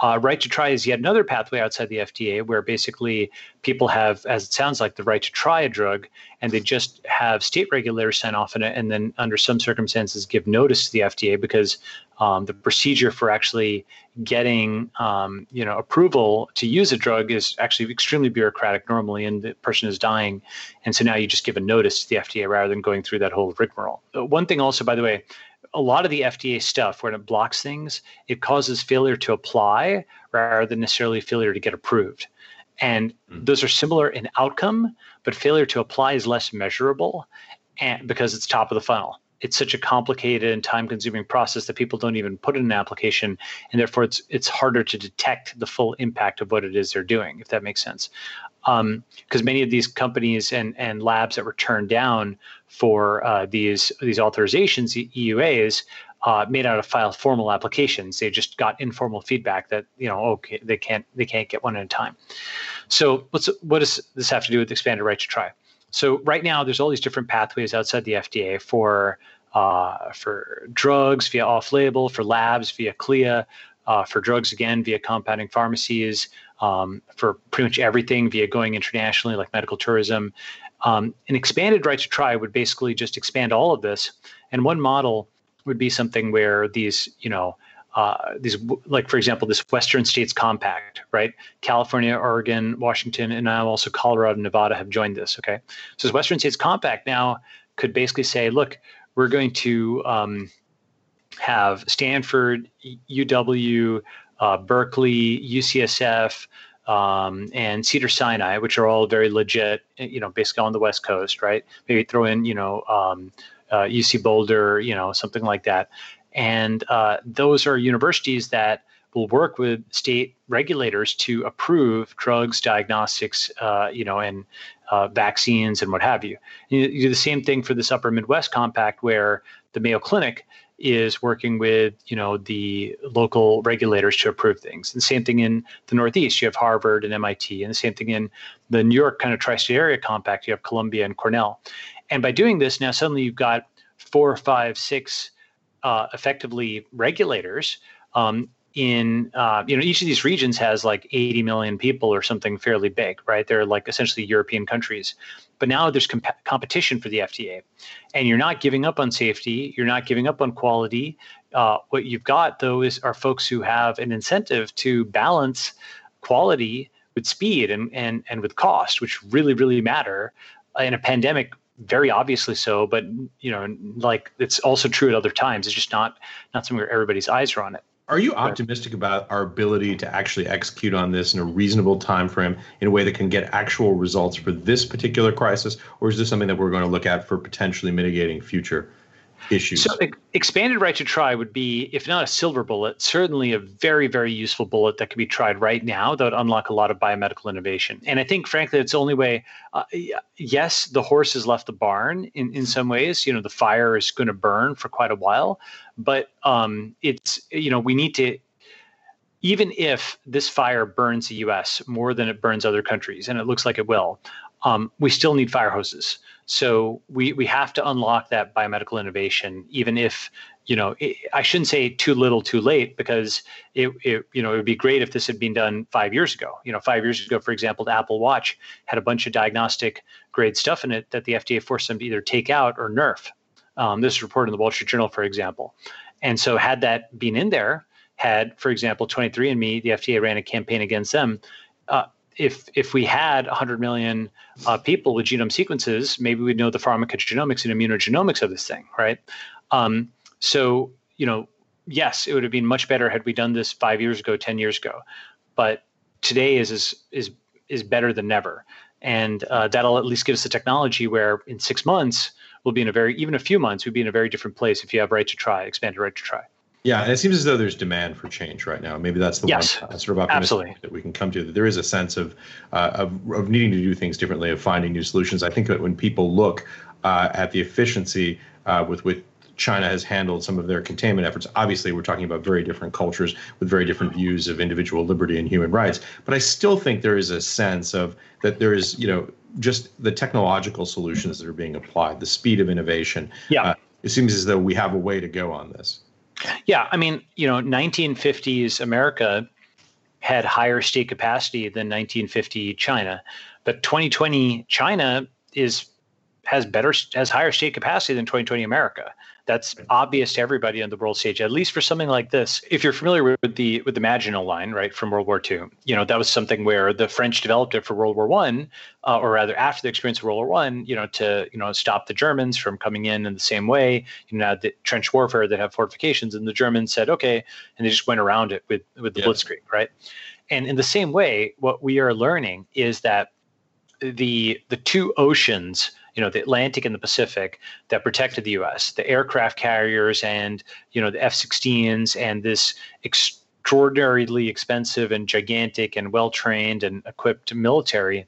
S2: Uh, right to try is yet another pathway outside the FDA where basically people have, as it sounds like, the right to try a drug and they just have state regulators sign off on it and then, under some circumstances, give notice to the FDA because um, the procedure for actually getting um, you know approval to use a drug is actually extremely bureaucratic normally and the person is dying and so now you just give a notice to the FDA rather than going through that whole rigmarole. Uh, one thing also by the way a lot of the FDA stuff when it blocks things, it causes failure to apply rather than necessarily failure to get approved. And mm. those are similar in outcome, but failure to apply is less measurable. and because it's top of the funnel. It's such a complicated and time-consuming process that people don't even put in an application, and therefore it's it's harder to detect the full impact of what it is they're doing, if that makes sense. Because um, many of these companies and and labs that were turned down for uh, these these authorizations, EUAs, uh, made out of file formal applications. They just got informal feedback that you know okay they can't they can't get one at a time. So what's what does this have to do with expanded right to try? So right now, there's all these different pathways outside the FDA for uh, for drugs via off-label, for labs via CLIA, uh, for drugs again via compounding pharmacies, um, for pretty much everything via going internationally like medical tourism. Um, an expanded right to try would basically just expand all of this, and one model would be something where these, you know, uh, these like for example this western states compact right? California oregon washington and now also colorado and nevada have joined this okay? So this western states compact now could basically say look we're going to um, have stanford uw uh, berkeley ucsf um, and cedar sinai which are all very legit you know basically on the west coast right maybe throw in you know um, uh, uc boulder you know something like that and uh, those are universities that will work with state regulators to approve drugs, diagnostics, uh, you know, and uh, vaccines and what have you. you. You do the same thing for this Upper Midwest Compact, where the Mayo Clinic is working with you know the local regulators to approve things. And the same thing in the Northeast, you have Harvard and MIT, and the same thing in the New York kind of tri-state area compact, you have Columbia and Cornell. And by doing this, now suddenly you've got four, five, six uh, effectively regulators um, in uh, you know each of these regions has like 80 million people or something fairly big right? They're like essentially european countries. But now there's comp- competition for the fda and you're not giving up on safety. You're not giving up on quality. Uh, what you've got though is are folks who have an incentive to balance quality with speed and and and with cost which really really matter. In a pandemic very obviously so but you know like it's also true at other times. It's just not not something where everybody's eyes are on it
S1: are you optimistic about our ability to actually execute on this in a reasonable time frame in a way that can get actual results for this particular crisis? Or is this something that we're going to look at for potentially mitigating future issues.
S2: So, expanded right to try would be, if not a silver bullet, certainly a very, very useful bullet that could be tried right now that would unlock a lot of biomedical innovation. And I think, frankly, it's the only way. Uh, yes, the horse has left the barn in, in some ways. You know, the fire is going to burn for quite a while, but um, it's, you know, we need to even if this fire burns the US more than it burns other countries, and it looks like it will, um, we still need fire hoses. So we we have to unlock that biomedical innovation, even if you know it, I shouldn't say too little, too late, because it, it you know it would be great if this had been done five years ago. You know, five years ago, for example, the Apple Watch had a bunch of diagnostic grade stuff in it that the FDA forced them to either take out or nerf. Um, this is reported in the Wall Street Journal, for example. And so, had that been in there, had, for example, 23andMe, the FDA ran a campaign against them. Uh, if if we had 100 million uh, people with genome sequences, maybe we'd know the pharmacogenomics and immunogenomics of this thing, right? Um, so you know, yes, it would have been much better had we done this five years ago, 10 years ago, but today is is is is better than never, and uh, that'll at least give us the technology where in six months we'll be in a very even a few months we'd be in a very different place if you have right to try, expanded right to try.
S1: Yeah, and it seems as though there's demand for change right now. Maybe that's the
S2: yes,
S1: one sort of optimistic that we can come to. That there is a sense of, uh, of of needing to do things differently, of finding new solutions. I think that when people look uh, at the efficiency uh, with which China has handled some of their containment efforts, obviously we're talking about very different cultures with very different views of individual liberty and human rights. But I still think there is a sense of that there is, you know, just the technological solutions that are being applied, the speed of innovation.
S2: Yeah. Uh,
S1: it seems as though we have a way to go on this.
S2: Yeah, I mean, you know, 1950s America had higher state capacity than 1950 China, but 2020 China is has better has higher state capacity than 2020 America. That's obvious to everybody on the world stage, at least for something like this. If you're familiar with the with the Maginot Line, right from World War II, you know that was something where the French developed it for World War One, uh, or rather after the experience of World War One, you know, to you know stop the Germans from coming in in the same way. You know, the trench warfare that have fortifications, and the Germans said okay, and they just went around it with with the yeah. Blitzkrieg, right? And in the same way, what we are learning is that the the two oceans you know, the Atlantic and the Pacific that protected the U.S. The aircraft carriers and you know the F-16s and this extraordinarily expensive and gigantic and well-trained and equipped military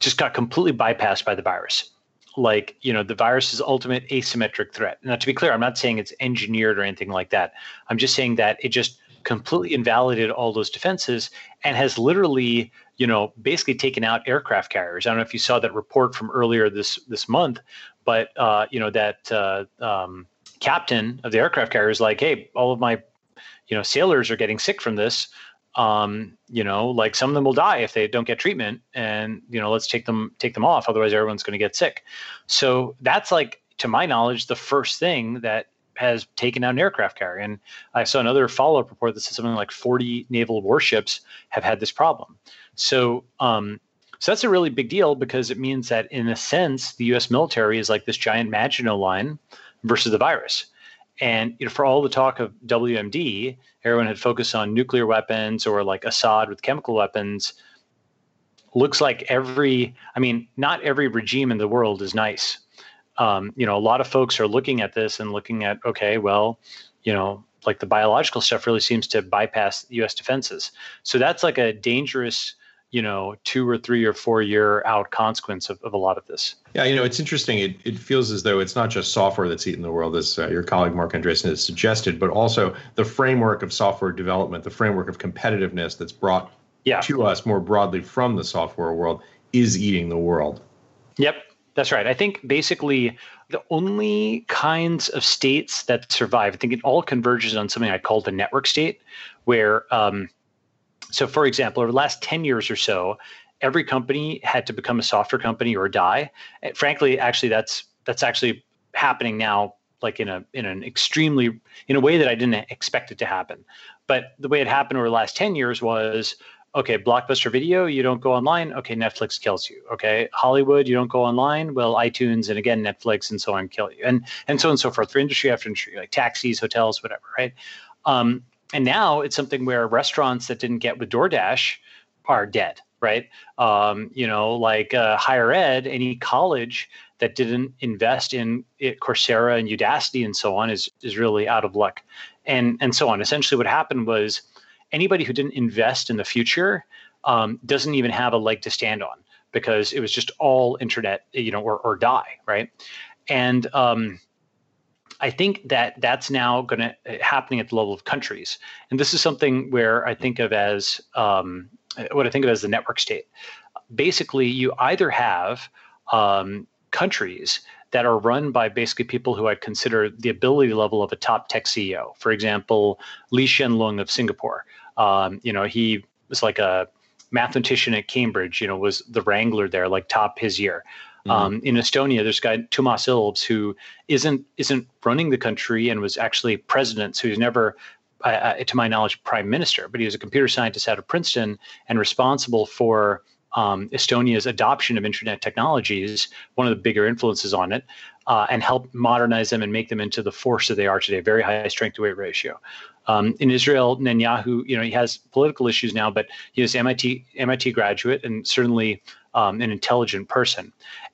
S2: just got completely bypassed by the virus. Like you know, the virus's ultimate asymmetric threat. Now, to be clear, I'm not saying it's engineered or anything like that. I'm just saying that it just completely invalidated all those defenses and has literally you know, basically taken out aircraft carriers. I don't know if you saw that report from earlier this this month, but uh, you know that uh, um, captain of the aircraft carrier is like, hey, all of my, you know, sailors are getting sick from this. Um, you know, like some of them will die if they don't get treatment, and you know, let's take them take them off. Otherwise, everyone's going to get sick. So that's like, to my knowledge, the first thing that has taken out an aircraft carrier. And I saw another follow up report that says something like 40 naval warships have had this problem. So, um, so that's a really big deal because it means that, in a sense, the U.S. military is like this giant Maginot line versus the virus. And you know, for all the talk of WMD, everyone had focused on nuclear weapons or like Assad with chemical weapons. Looks like every, I mean, not every regime in the world is nice. Um, you know, a lot of folks are looking at this and looking at, okay, well, you know, like the biological stuff really seems to bypass U.S. defenses. So that's like a dangerous you know two or three or four year out consequence of, of a lot of this
S1: yeah you know it's interesting it, it feels as though it's not just software that's eating the world as uh, your colleague Marc Andreessen has suggested but also the framework of software development the framework of competitiveness that's brought yeah. to us more broadly from the software world is eating the world
S2: yep that's right i think basically the only kinds of states that survive i think it all converges on something i call the network state where um, so, for example, over the last 10 years or so, every company had to become a software company or die. And frankly, actually, that's that's actually happening now, like in a in an extremely in a way that I didn't expect it to happen. But the way it happened over the last 10 years was okay, Blockbuster Video, you don't go online. Okay, Netflix kills you. Okay, Hollywood, you don't go online. Well, iTunes and again Netflix and so on kill you, and and so on and so forth for industry after industry, like taxis, hotels, whatever. Right. Um, and now it's something where restaurants that didn't get with DoorDash are dead, right? Um, you know, like uh, higher ed, any college that didn't invest in it, Coursera and Udacity and so on is is really out of luck, and and so on. Essentially, what happened was anybody who didn't invest in the future um, doesn't even have a leg to stand on because it was just all internet, you know, or or die, right? And um, I think that that's now going to uh, happening at the level of countries, and this is something where I think of as um, what I think of as the network state. Basically, you either have um, countries that are run by basically people who I consider the ability level of a top tech CEO. For example, Lee Hsien Loong of Singapore. Um, you know, he was like a mathematician at Cambridge. You know, was the wrangler there, like top his year. Mm-hmm. Um, in Estonia, there's a guy Toomas Ilves who isn't isn't running the country and was actually president. So he's never, uh, to my knowledge, prime minister. But he was a computer scientist out of Princeton and responsible for um, Estonia's adoption of internet technologies, one of the bigger influences on it, uh, and help modernize them and make them into the force that they are today. Very high strength to weight ratio. Um, in Israel, Netanyahu, you know, he has political issues now, but he is MIT MIT graduate and certainly um, an intelligent person.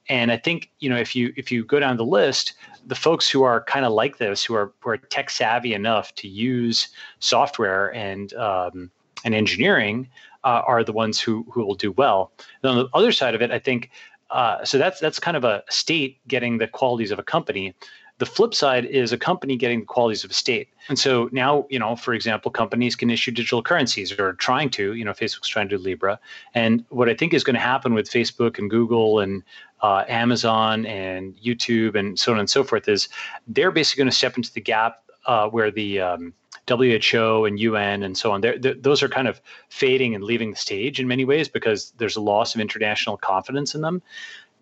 S2: And I think you know if you if you go down the list, the folks who are kind of like this, who are who are tech savvy enough to use software and um, and engineering, uh, are the ones who who will do well. And on the other side of it, I think uh, so. That's that's kind of a state getting the qualities of a company. The flip side is a company getting the qualities of a state. And so now, you know, for example, companies can issue digital currencies or trying to, you know, Facebook's trying to do Libra. And what I think is going to happen with Facebook and Google and uh, Amazon and YouTube and so on and so forth is they're basically going to step into the gap uh, where the um, WHO and UN and so on, they're, they're, those are kind of fading and leaving the stage in many ways because there's a loss of international confidence in them.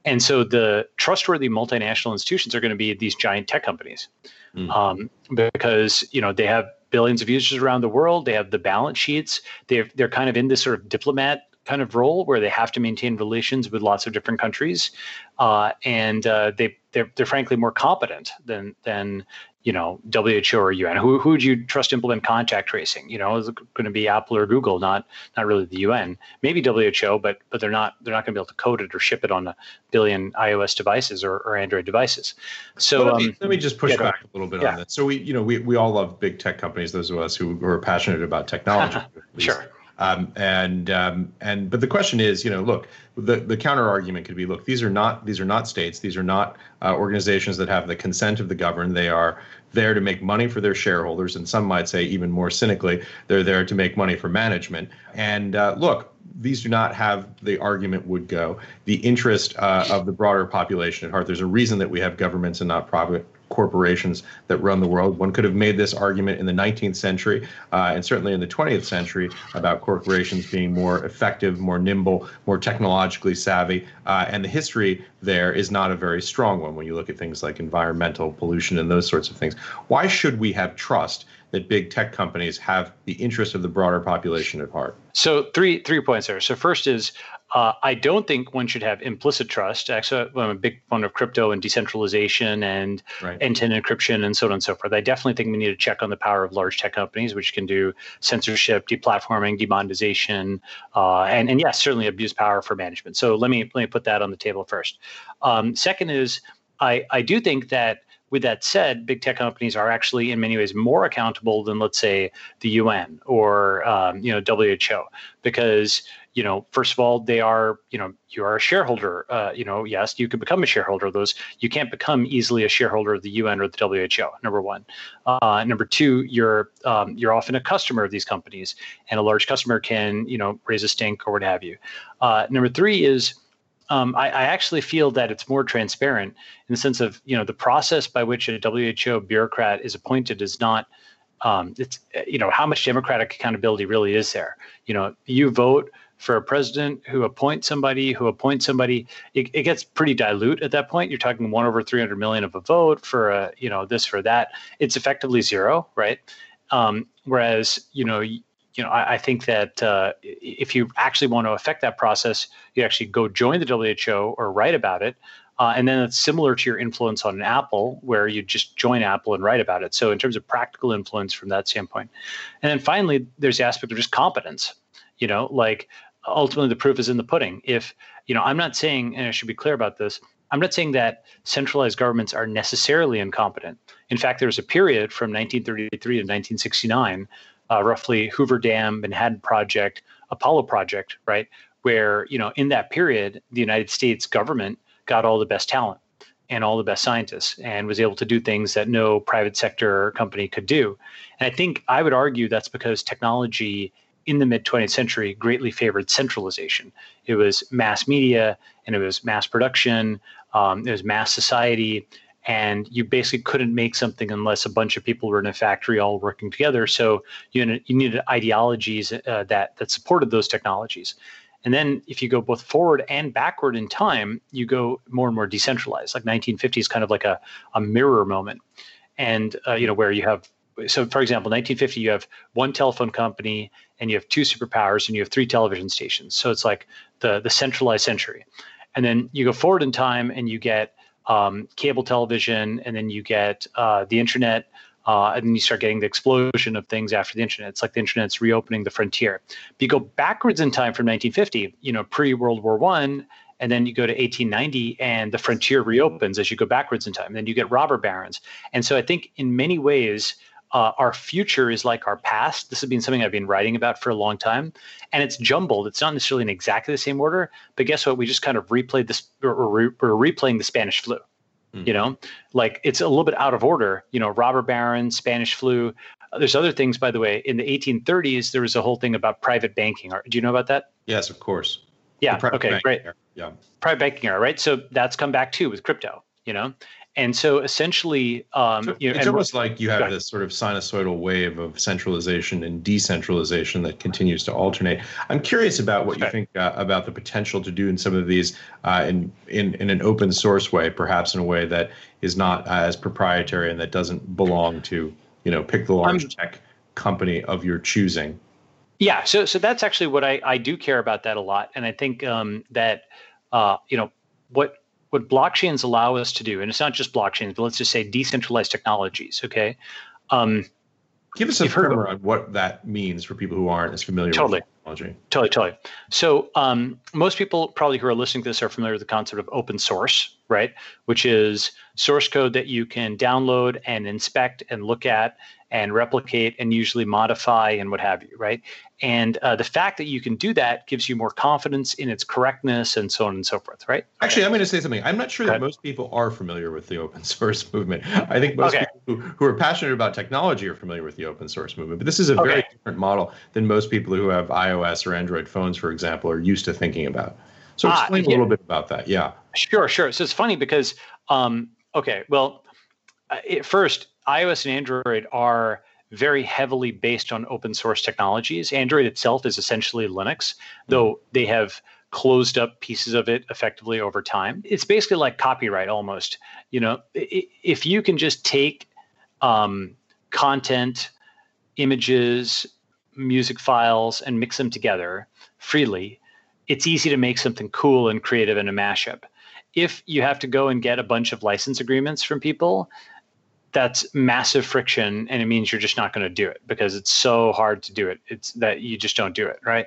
S2: And so the trustworthy multinational institutions are going to be these giant tech companies mm. um, because you know they have billions of users around the world. They have the balance sheets. They're they're kind of in this sort of diplomat kind of role where they have to maintain relations with lots of different countries, uh, and uh, they they're, they're frankly more competent than than you know WHO or UN. Who who would you trust to implement contact tracing? You know, is it going to be Apple or Google? Not not really the UN. Maybe WHO, but but they're not they're not going to be able to code it or ship it on a billion iOS devices or, or Android devices. So
S1: let, me,
S2: um,
S1: let me just push yeah, back a little bit yeah. on that. So we you know we we all love big tech companies. Those of us who, who are passionate about technology.
S2: sure.
S1: Um, and um, and but the question is, you know, look, the the counter argument could be, look, these are not these are not states, these are not uh, organizations that have the consent of the governed. They are there to make money for their shareholders, and some might say even more cynically, they're there to make money for management. And uh, look, these do not have the argument would go the interest uh, of the broader population at heart. There's a reason that we have governments and not private corporations that run the world. One could have made this argument in the 19th century uh, and certainly in the 20th century about corporations being more effective, more nimble, more technologically savvy. Uh, and the history there is not a very strong one when you look at things like environmental pollution and those sorts of things. Why should we have trust? that big tech companies have the interest of the broader population at heart?
S2: So three three points there. So first is uh, I don't think one should have implicit trust. Actually, I'm a big fan of crypto and decentralization and right. end-to-end encryption and so on and so forth. I definitely think we need to check on the power of large tech companies, which can do censorship, deplatforming, demonetization, uh, and and yes, certainly abuse power for management. So let me let me put that on the table first. Um, second is I I do think that with that said, big tech companies are actually in many ways more accountable than, let's say, the UN or um, you know WHO, because you know, first of all, they are, you know, you are a shareholder. Uh, you know, yes, you can become a shareholder of those. You can't become easily a shareholder of the UN or the WHO. Number one. Uh, number two, you're um, you're often a customer of these companies, and a large customer can, you know, raise a stink or what have you. Uh, number three is. Um, I, I, actually feel that it's more transparent in the sense of you know the process by which a WHO bureaucrat is appointed is not um, it's you know how much democratic accountability really is there. You know you vote for a president who appoints somebody who appoints somebody it, it, gets pretty dilute at that point you're talking one over 300 million of a vote for a you know this for that it's effectively zero right um, whereas you know you, you know I, I think that uh, if you actually want to affect that process you actually go join the who or write about it uh, and then it's similar to your influence on Apple, where you just join Apple and write about it. So, in terms of practical influence from that standpoint. And then finally, there's the aspect of just competence. You know, like ultimately the proof is in the pudding. If, you know, I'm not saying, and I should be clear about this, I'm not saying that centralized governments are necessarily incompetent. In fact, there was a period from 1933 to 1969, uh, roughly Hoover Dam, Manhattan Project, Apollo Project, right? Where, you know, in that period, the United States government got all the best talent and all the best scientists and was able to do things that no private sector company could do. And I think I would argue that's because technology in the mid 20th century greatly favored centralization. It was mass media and it was mass production, um, it was mass society. And you basically couldn't make something unless a bunch of people were in a factory all working together. So you, you needed ideologies uh, that, that supported those technologies. And then if you go both forward and backward in time, you go more and more decentralized. Like 1950 is kind of like a, a mirror moment. And, uh, you know, where you have so for example 1950 you have one telephone company and you have two superpowers and you have three television stations so it's like the the centralized century and then you go forward in time and you get um, cable television and then you get uh, the internet uh, and then you start getting the explosion of things after the internet. It's like the internet's reopening the frontier. But you go backwards in time from 1950, you know, pre World War One, and then you go to 1890 and the frontier reopens as you go backwards in time. Then you get robber barons. And so I think in many ways, uh, our future is like our past. This has been something I've been writing about for a long time, and it's jumbled. It's not necessarily in exactly the same order, but guess what? We just kind of replayed this, or we're replaying the Spanish flu. Mm. You know, like it's a little bit out of order. You know, robber baron, Spanish flu. There's other things, by the way. In the 1830s, there was a whole thing about private banking. Do you know about that?
S1: Yes, of course.
S2: Yeah. Okay. Great.
S1: Era. Yeah.
S2: Private banking era, right? So that's come back too with crypto. You know, and so essentially, um,
S1: so
S2: you know,
S1: it's almost like you have this sort of sinusoidal wave of centralization and decentralization that continues to alternate. I'm curious about what you think uh, about the potential to do in some of these uh, in, in in an open source way, perhaps in a way that is not as proprietary and that doesn't belong to you know pick the large tech company of your choosing.
S2: Yeah, so so that's actually what I, I do care about that a lot, and I think um, that uh, you know what what blockchains allow us to do, and it's not just blockchains, but let's just say decentralized technologies. Okay, um,
S1: give us a primer on what that means for people who aren't as familiar
S2: totally.
S1: with technology.
S2: Totally, totally. So um, most people probably who are listening to this are familiar with the concept of open source, right? Which is source code that you can download and inspect and look at and replicate and usually modify and what have you, right? And uh, the fact that you can do that gives you more confidence in its correctness and so on and so forth, right?
S1: Actually, I'm going to say something. I'm not sure that most people are familiar with the open source movement. I think most okay. people who, who, are passionate about technology are familiar with the open source movement, but this is a okay. very different model than most people who have iOS or Android phones, for example, are used to thinking about. So ah, explain ah, yeah. a little bit about that. Yeah.
S2: Sure, sure. So it's funny because, um, okay, well, at first, iOS and Android are very heavily based on open source technologies. Android itself is essentially Linux, though mm-hmm. they have closed up pieces of it effectively over time. It's basically like copyright almost. You know, if you can just take um, content, images, music files, and mix them together freely, it's easy to make something cool and creative in a mashup. If you have to go and get a bunch of license agreements from people, that's massive friction and it means you're just not going to do it because it's so hard to do it. It's that you just don't do it right?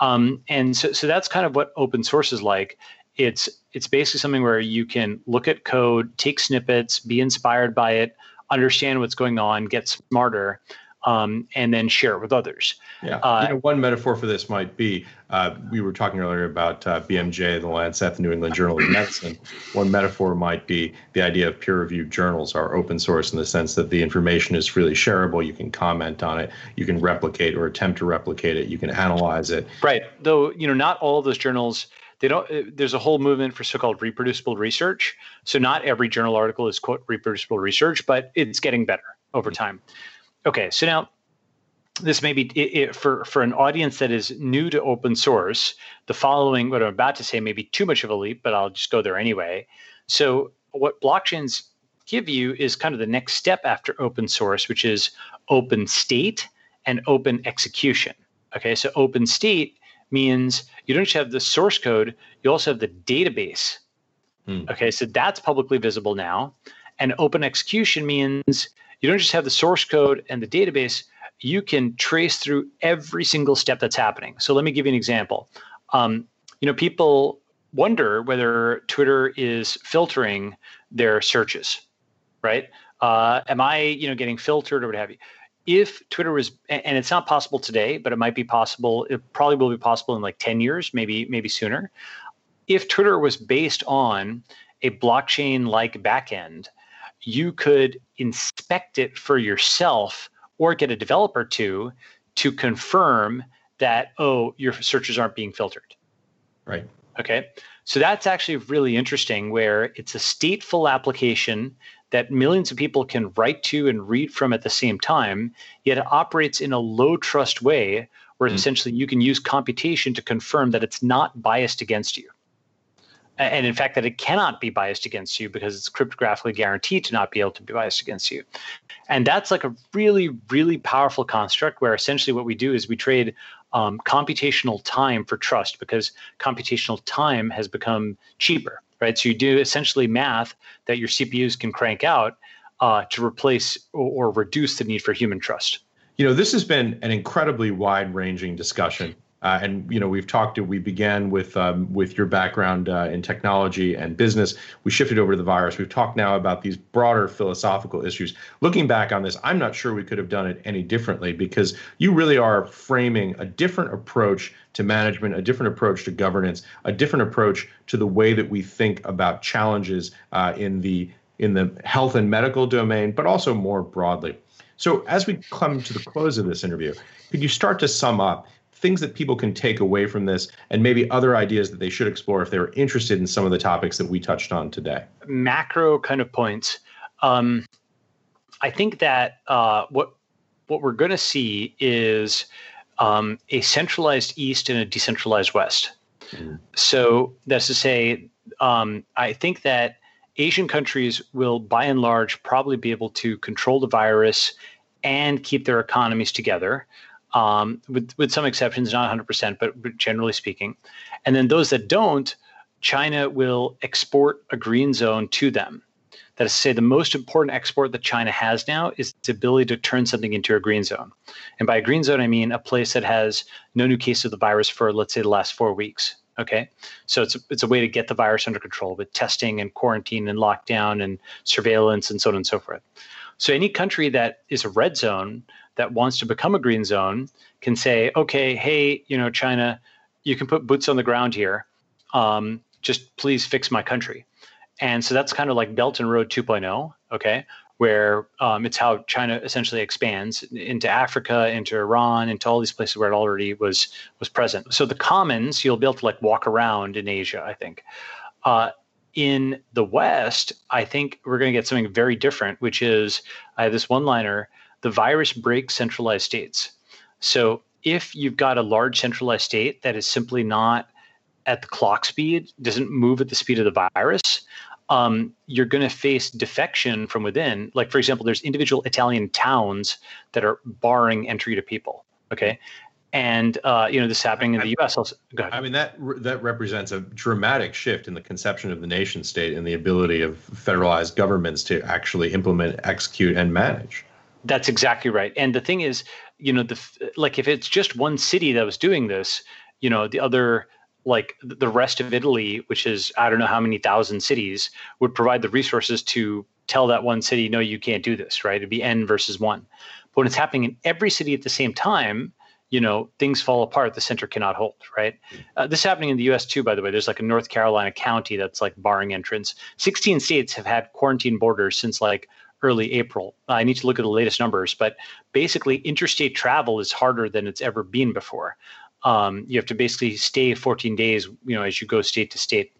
S2: Um, and so, so that's kind of what open source is like. It's it's basically something where you can look at code take snippets be inspired by it understand what's going on get smarter um, and then share it with others.
S1: Yeah, uh, you know, one metaphor for this might be uh, we were talking earlier about uh, BMJ, the Lancet, the New England Journal of Medicine. One metaphor might be the idea of peer-reviewed journals are open source in the sense that the information is freely shareable. You can comment on it, you can replicate or attempt to replicate it, you can analyze it.
S2: Right. Though you know, not all of those journals they don't uh, there's a whole movement for so-called reproducible research so not every journal article is quote reproducible research but it's getting better over mm-hmm. time Okay, so now this may be it, it, for for an audience that is new to open source. The following, what I'm about to say, may be too much of a leap, but I'll just go there anyway. So, what blockchains give you is kind of the next step after open source, which is open state and open execution. Okay, so open state means you don't just have the source code, you also have the database. Hmm. Okay, so that's publicly visible now. And open execution means you don't just have the source code and the database, you can trace through every single step that's happening. So let me give you an example. Um, you know, people wonder whether Twitter is filtering their searches, right? Uh, am I, you know, getting filtered or what have you? If Twitter was, and it's not possible today, but it might be possible. It probably will be possible in like ten years, maybe maybe sooner. If Twitter was based on a blockchain-like backend you could inspect it for yourself or get a developer to to confirm that oh your searches aren't being filtered.
S1: Right.
S2: Okay? So that's actually really interesting where it's a stateful application that millions of people can write to and read from at the same time yet it operates in a low trust way where mm. essentially you can use computation to confirm that it's not biased against you and in fact that it cannot be biased against you because it's cryptographically guaranteed to not be able to be biased against you. And that's like a really really powerful construct where essentially what we do is we trade um, computational time for trust because computational time has become cheaper right? So you do essentially math that your cpus can crank out uh, to replace or, or reduce the need for human trust.
S1: You know this has been an incredibly wide ranging discussion uh, and you know we've talked to we began with um, with your background uh, in technology and business. We shifted over to the virus. We've talked now about these broader philosophical issues. Looking back on this i'm not sure we could have done it any differently because you really are framing a different approach to management a different approach to governance a different approach to the way that we think about challenges uh, in the in the health and medical domain but also more broadly. So as we come to the close of this interview could you start to sum up things that people can take away from this and maybe other ideas that they should explore if they're interested in some of the topics that we touched on today?
S2: Macro kind of points. Um, I think that uh, what what we're going to see is um, a centralized East and a decentralized West. Mm-hmm. So that's to say, um, I think that Asian countries will, by and large, probably be able to control the virus and keep their economies together um, with with some exceptions, not 100%, but, generally speaking. And then those that don't, China will export a green zone to them. That is to say, the most important export that China has now is its ability to turn something into a green zone. And by a green zone, I mean a place that has no new case of the virus for, let's say, the last four weeks. Okay, so it's a, it's a way to get the virus under control with testing and quarantine and lockdown and surveillance and so on and so forth. So any country that is a red zone that wants to become a green zone can say, okay, hey, you know, China, you can put boots on the ground here. Um, just please fix my country. And so that's kind of like Belt and Road 2.0, okay, where um, it's how China essentially expands into Africa, into Iran, into all these places where it already was was present. So the commons you'll be able to like walk around in Asia, I think. Uh, in the West, I think we're going to get something very different, which is I have this one liner the virus breaks centralized states. So if you've got a large centralized state that is simply not at the clock speed, doesn't move at the speed of the virus, um, you're going to face defection from within. Like, for example, there's individual Italian towns that are barring entry to people. Okay. And uh, you know this is happening in the U.S. Also,
S1: I mean that that represents a dramatic shift in the conception of the nation state and the ability of federalized governments to actually implement, execute, and manage.
S2: That's exactly right. And the thing is, you know, the like if it's just one city that was doing this, you know, the other like the rest of Italy, which is I don't know how many thousand cities, would provide the resources to tell that one city, no, you can't do this, right? It'd be n versus one. But when it's happening in every city at the same time, you know, things fall apart. The center cannot hold, right? Uh, this is happening in the U.S. too, by the way. There's like a North Carolina county that's like barring entrance. 16 states have had quarantine borders since like early April. I need to look at the latest numbers, but basically, interstate travel is harder than it's ever been before. Um, you have to basically stay 14 days, you know, as you go state to state.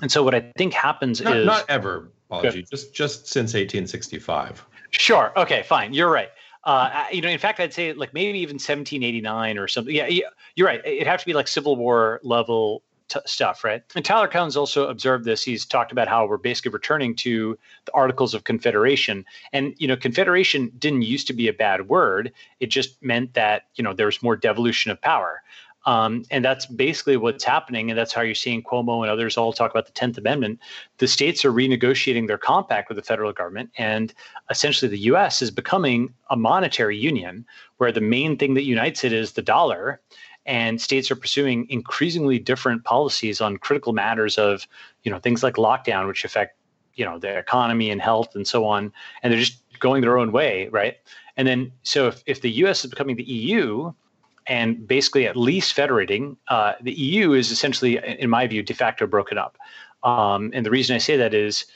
S2: And so, what I think happens
S1: not,
S2: is
S1: not ever, apology, just just since 1865.
S2: Sure. Okay. Fine. You're right. Uh, you know, in fact, I'd say like maybe even 1789 or something. Yeah, you're right. It'd have to be like Civil War level t- stuff, right? And Tyler Cowen's also observed this. He's talked about how we're basically returning to the Articles of Confederation. And, you know, Confederation didn't used to be a bad word. It just meant that, you know, there's more devolution of power. Um, and that's basically what's happening. And that's how you're seeing Cuomo and others all talk about the 10th Amendment. The states are renegotiating their compact with the federal government. And essentially, the US is becoming a monetary union where the main thing that unites it is the dollar and states are pursuing increasingly different policies on critical matters of you know things like lockdown which affect you know the economy and health and so on and they're just going their own way right? And then so if, if the us is becoming the eu and basically at least federating uh, the eu is essentially in my view de facto broken up. Um, and the reason i say that is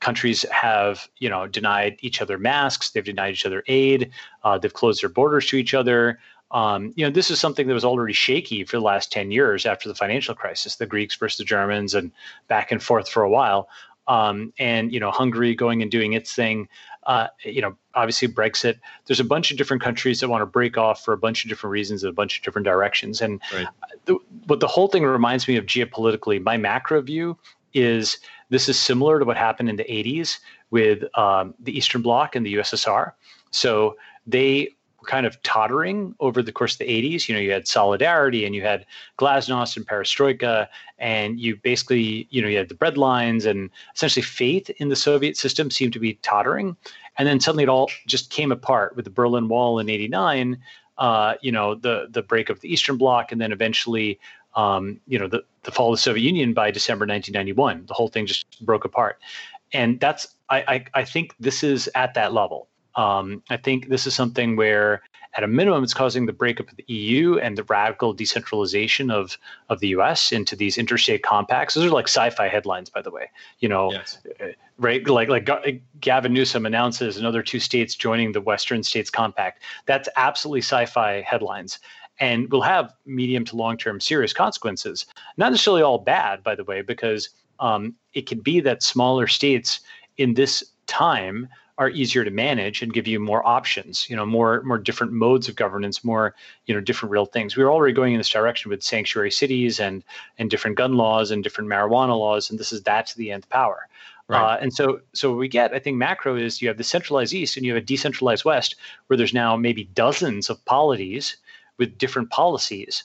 S2: countries have you know denied each other masks they've denied each other aid uh, they've closed their borders to each other um, you know, this is something that was already shaky for the last 10 years after the financial crisis, the Greeks versus the Germans, and back and forth for a while. Um, and, you know, Hungary going and doing its thing. Uh, you know, obviously Brexit. There's a bunch of different countries that want to break off for a bunch of different reasons in a bunch of different directions. And right. the, but the whole thing reminds me of geopolitically. My macro view is this is similar to what happened in the 80s with um, the Eastern Bloc and the USSR. So they kind of tottering over the course of the 80s. You know, you had Solidarity and you had Glasnost and Perestroika, and you basically, you know, you had the bread lines and essentially faith in the Soviet system seemed to be tottering. And then suddenly it all just came apart with the Berlin Wall in 89, uh, you know, the, the break of the Eastern Bloc, and then eventually, um, you know, the, the fall of the Soviet Union by December 1991. The whole thing just broke apart. And that's, I, I, I think this is at that level. Um, I think this is something where, at a minimum, it's causing the breakup of the EU and the radical decentralization of of the U.S. into these interstate compacts. Those are like sci-fi headlines, by the way. You know, yes. Uh, right? Like like Gavin Newsom announces another two states joining the Western States Compact. That's absolutely sci-fi headlines and will have medium to long term serious consequences. Not necessarily all bad, by the way, because um, it could be that smaller states in this time are easier to manage and give you more options you know more more different modes of governance more you know different real things we were already going in this direction with sanctuary cities and and different gun laws and different marijuana laws and this is that to the nth power Right. Uh, and so, so what we get, I think, macro is you have the centralized East and you have a decentralized West, where there's now maybe dozens of polities with different policies.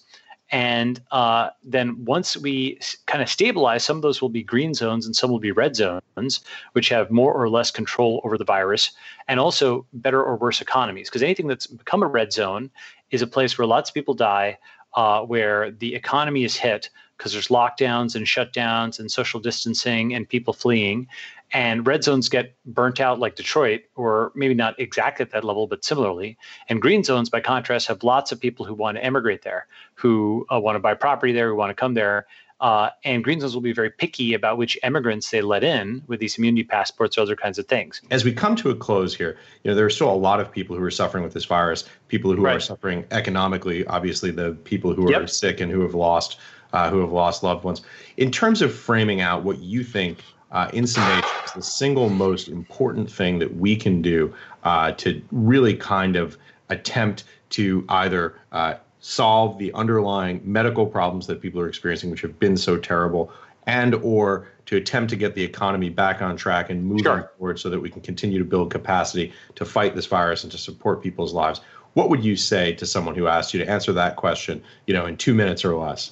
S2: And uh, then once we kind of stabilize, some of those will be green zones and some will be red zones, which have more or less control over the virus, and also better or worse economies. Because anything that's become a red zone is a place where lots of people die, uh, where the economy is hit because there's lockdowns and shutdowns and social distancing and people fleeing and red zones get burnt out like Detroit, or maybe not exactly at that level, but similarly. And green zones, by contrast, have lots of people who want to emigrate there, who uh, want to buy property there, who want to come there. Uh, and green zones will be very picky about which immigrants they let in with these immunity passports or other kinds of things.
S1: As we come to a close here, you know there are still a lot of people who are suffering with this virus. People who right. are suffering economically, obviously the people who are yep. sick and who have lost uh, who have lost loved ones. In terms of framing out what you think uh, in summation is the single most important thing that we can do uh, to really kind of attempt to either uh, solve the underlying medical problems that people are experiencing, which have been so terrible, and or to attempt to get the economy back on track and moving sure. forward so that we can continue to build capacity to fight this virus and to support people's lives. What would you say to someone who asked you to answer that question, you know, in two minutes or less?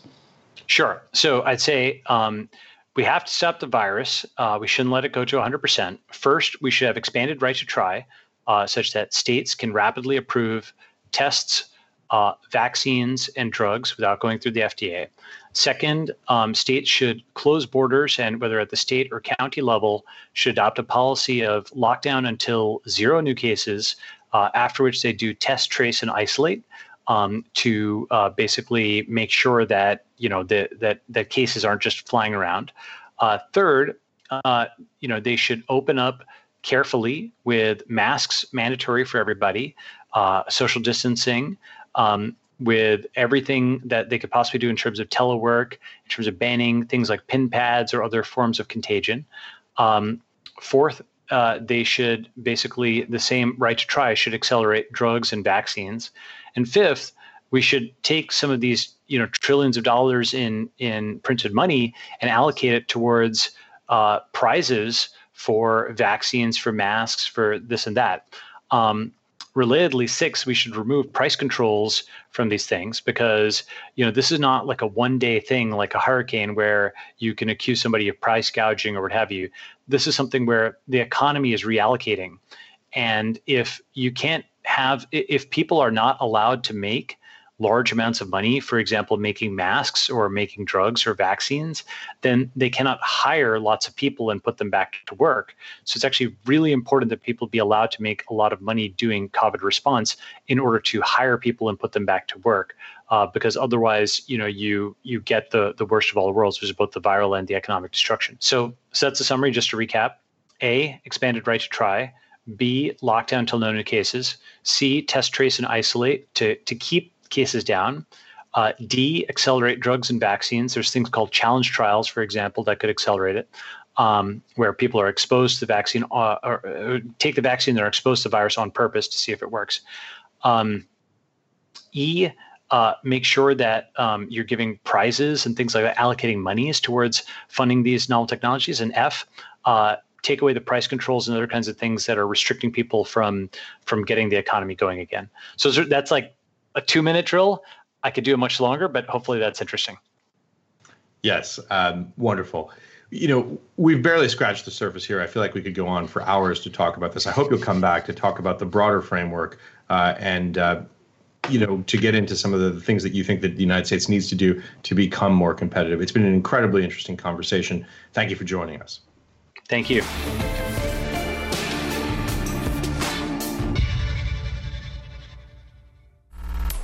S2: Sure. So I'd say um, we have to stop the virus. Uh, we shouldn't let it go to 100%. First, we should have expanded right to try, uh, such that states can rapidly approve tests, uh, vaccines, and drugs without going through the FDA. Second, um, states should close borders and, whether at the state or county level, should adopt a policy of lockdown until zero new cases, uh, after which they do test, trace, and isolate um, to uh, basically make sure that you know that that that cases aren't just flying around. Uh, third, uh, you know they should open up carefully with masks mandatory for everybody, uh, social distancing. Um, with everything that they could possibly do in terms of telework, in terms of banning things like pin pads or other forms of contagion. Um, fourth, uh, they should basically the same right to try should accelerate drugs and vaccines. And fifth, we should take some of these you know trillions of dollars in in printed money and allocate it towards uh, prizes for vaccines, for masks, for this and that. Um, relatedly, six, we should remove price controls from these things because you know this is not like a one day thing like a hurricane where you can accuse somebody of price gouging or what have you. This is something where the economy is reallocating, and if you can't have if people are not allowed to make large amounts of money, for example, making masks or making drugs or vaccines, then they cannot hire lots of people and put them back to work. So it's actually really important that people be allowed to make a lot of money doing COVID response in order to hire people and put them back to work. Uh, because otherwise, you know, you you get the the worst of all worlds, which is both the viral and the economic destruction. So, so that's a summary. Just to recap: A, expanded right to try. B, lockdown until no new cases. C, test, trace, and isolate to, to keep cases down. Uh, D, accelerate drugs and vaccines. There's things called challenge trials, for example, that could accelerate it, um, where people are exposed to the vaccine uh, or, or, take the vaccine, they're exposed to the virus on purpose to see if it works. Um, e, uh, make sure that um, you're giving prizes and things like that, allocating monies towards funding these novel technologies. And F, uh, take away the price controls and other kinds of things that are restricting people from from getting the economy going again. So that's like a two minute drill. I could do it much longer, but hopefully that's interesting.
S1: Yes, um, wonderful. You know, we've barely scratched the surface here. I feel like we could go on for hours to talk about this. I hope you'll come back to talk about the broader framework uh, and uh, you know to get into some of the things that you think that the United States needs to do to become more competitive. It's been an incredibly interesting conversation. Thank you for joining us.
S2: Thank you.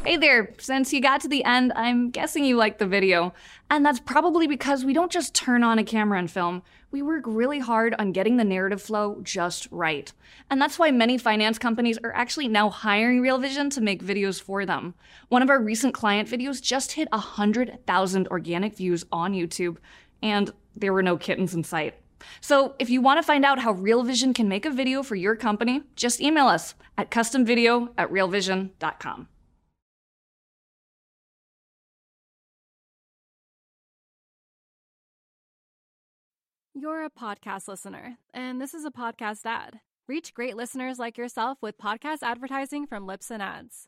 S3: Hey there, since you got to the end, I'm guessing you liked the video. And that's probably because we don't just turn on a camera and film, we work really hard on getting the narrative flow just right. And that's why many finance companies are actually now hiring Real Vision to make videos for them. One of our recent client videos just hit 100,000 organic views on YouTube, and there were no kittens in sight. So if you want to find out how Real Vision can make a video for your company, just email us at customvideo at realvision.com.
S4: You're a podcast listener, and this is a podcast ad. Reach great listeners like yourself with podcast advertising from Libsyn Ads.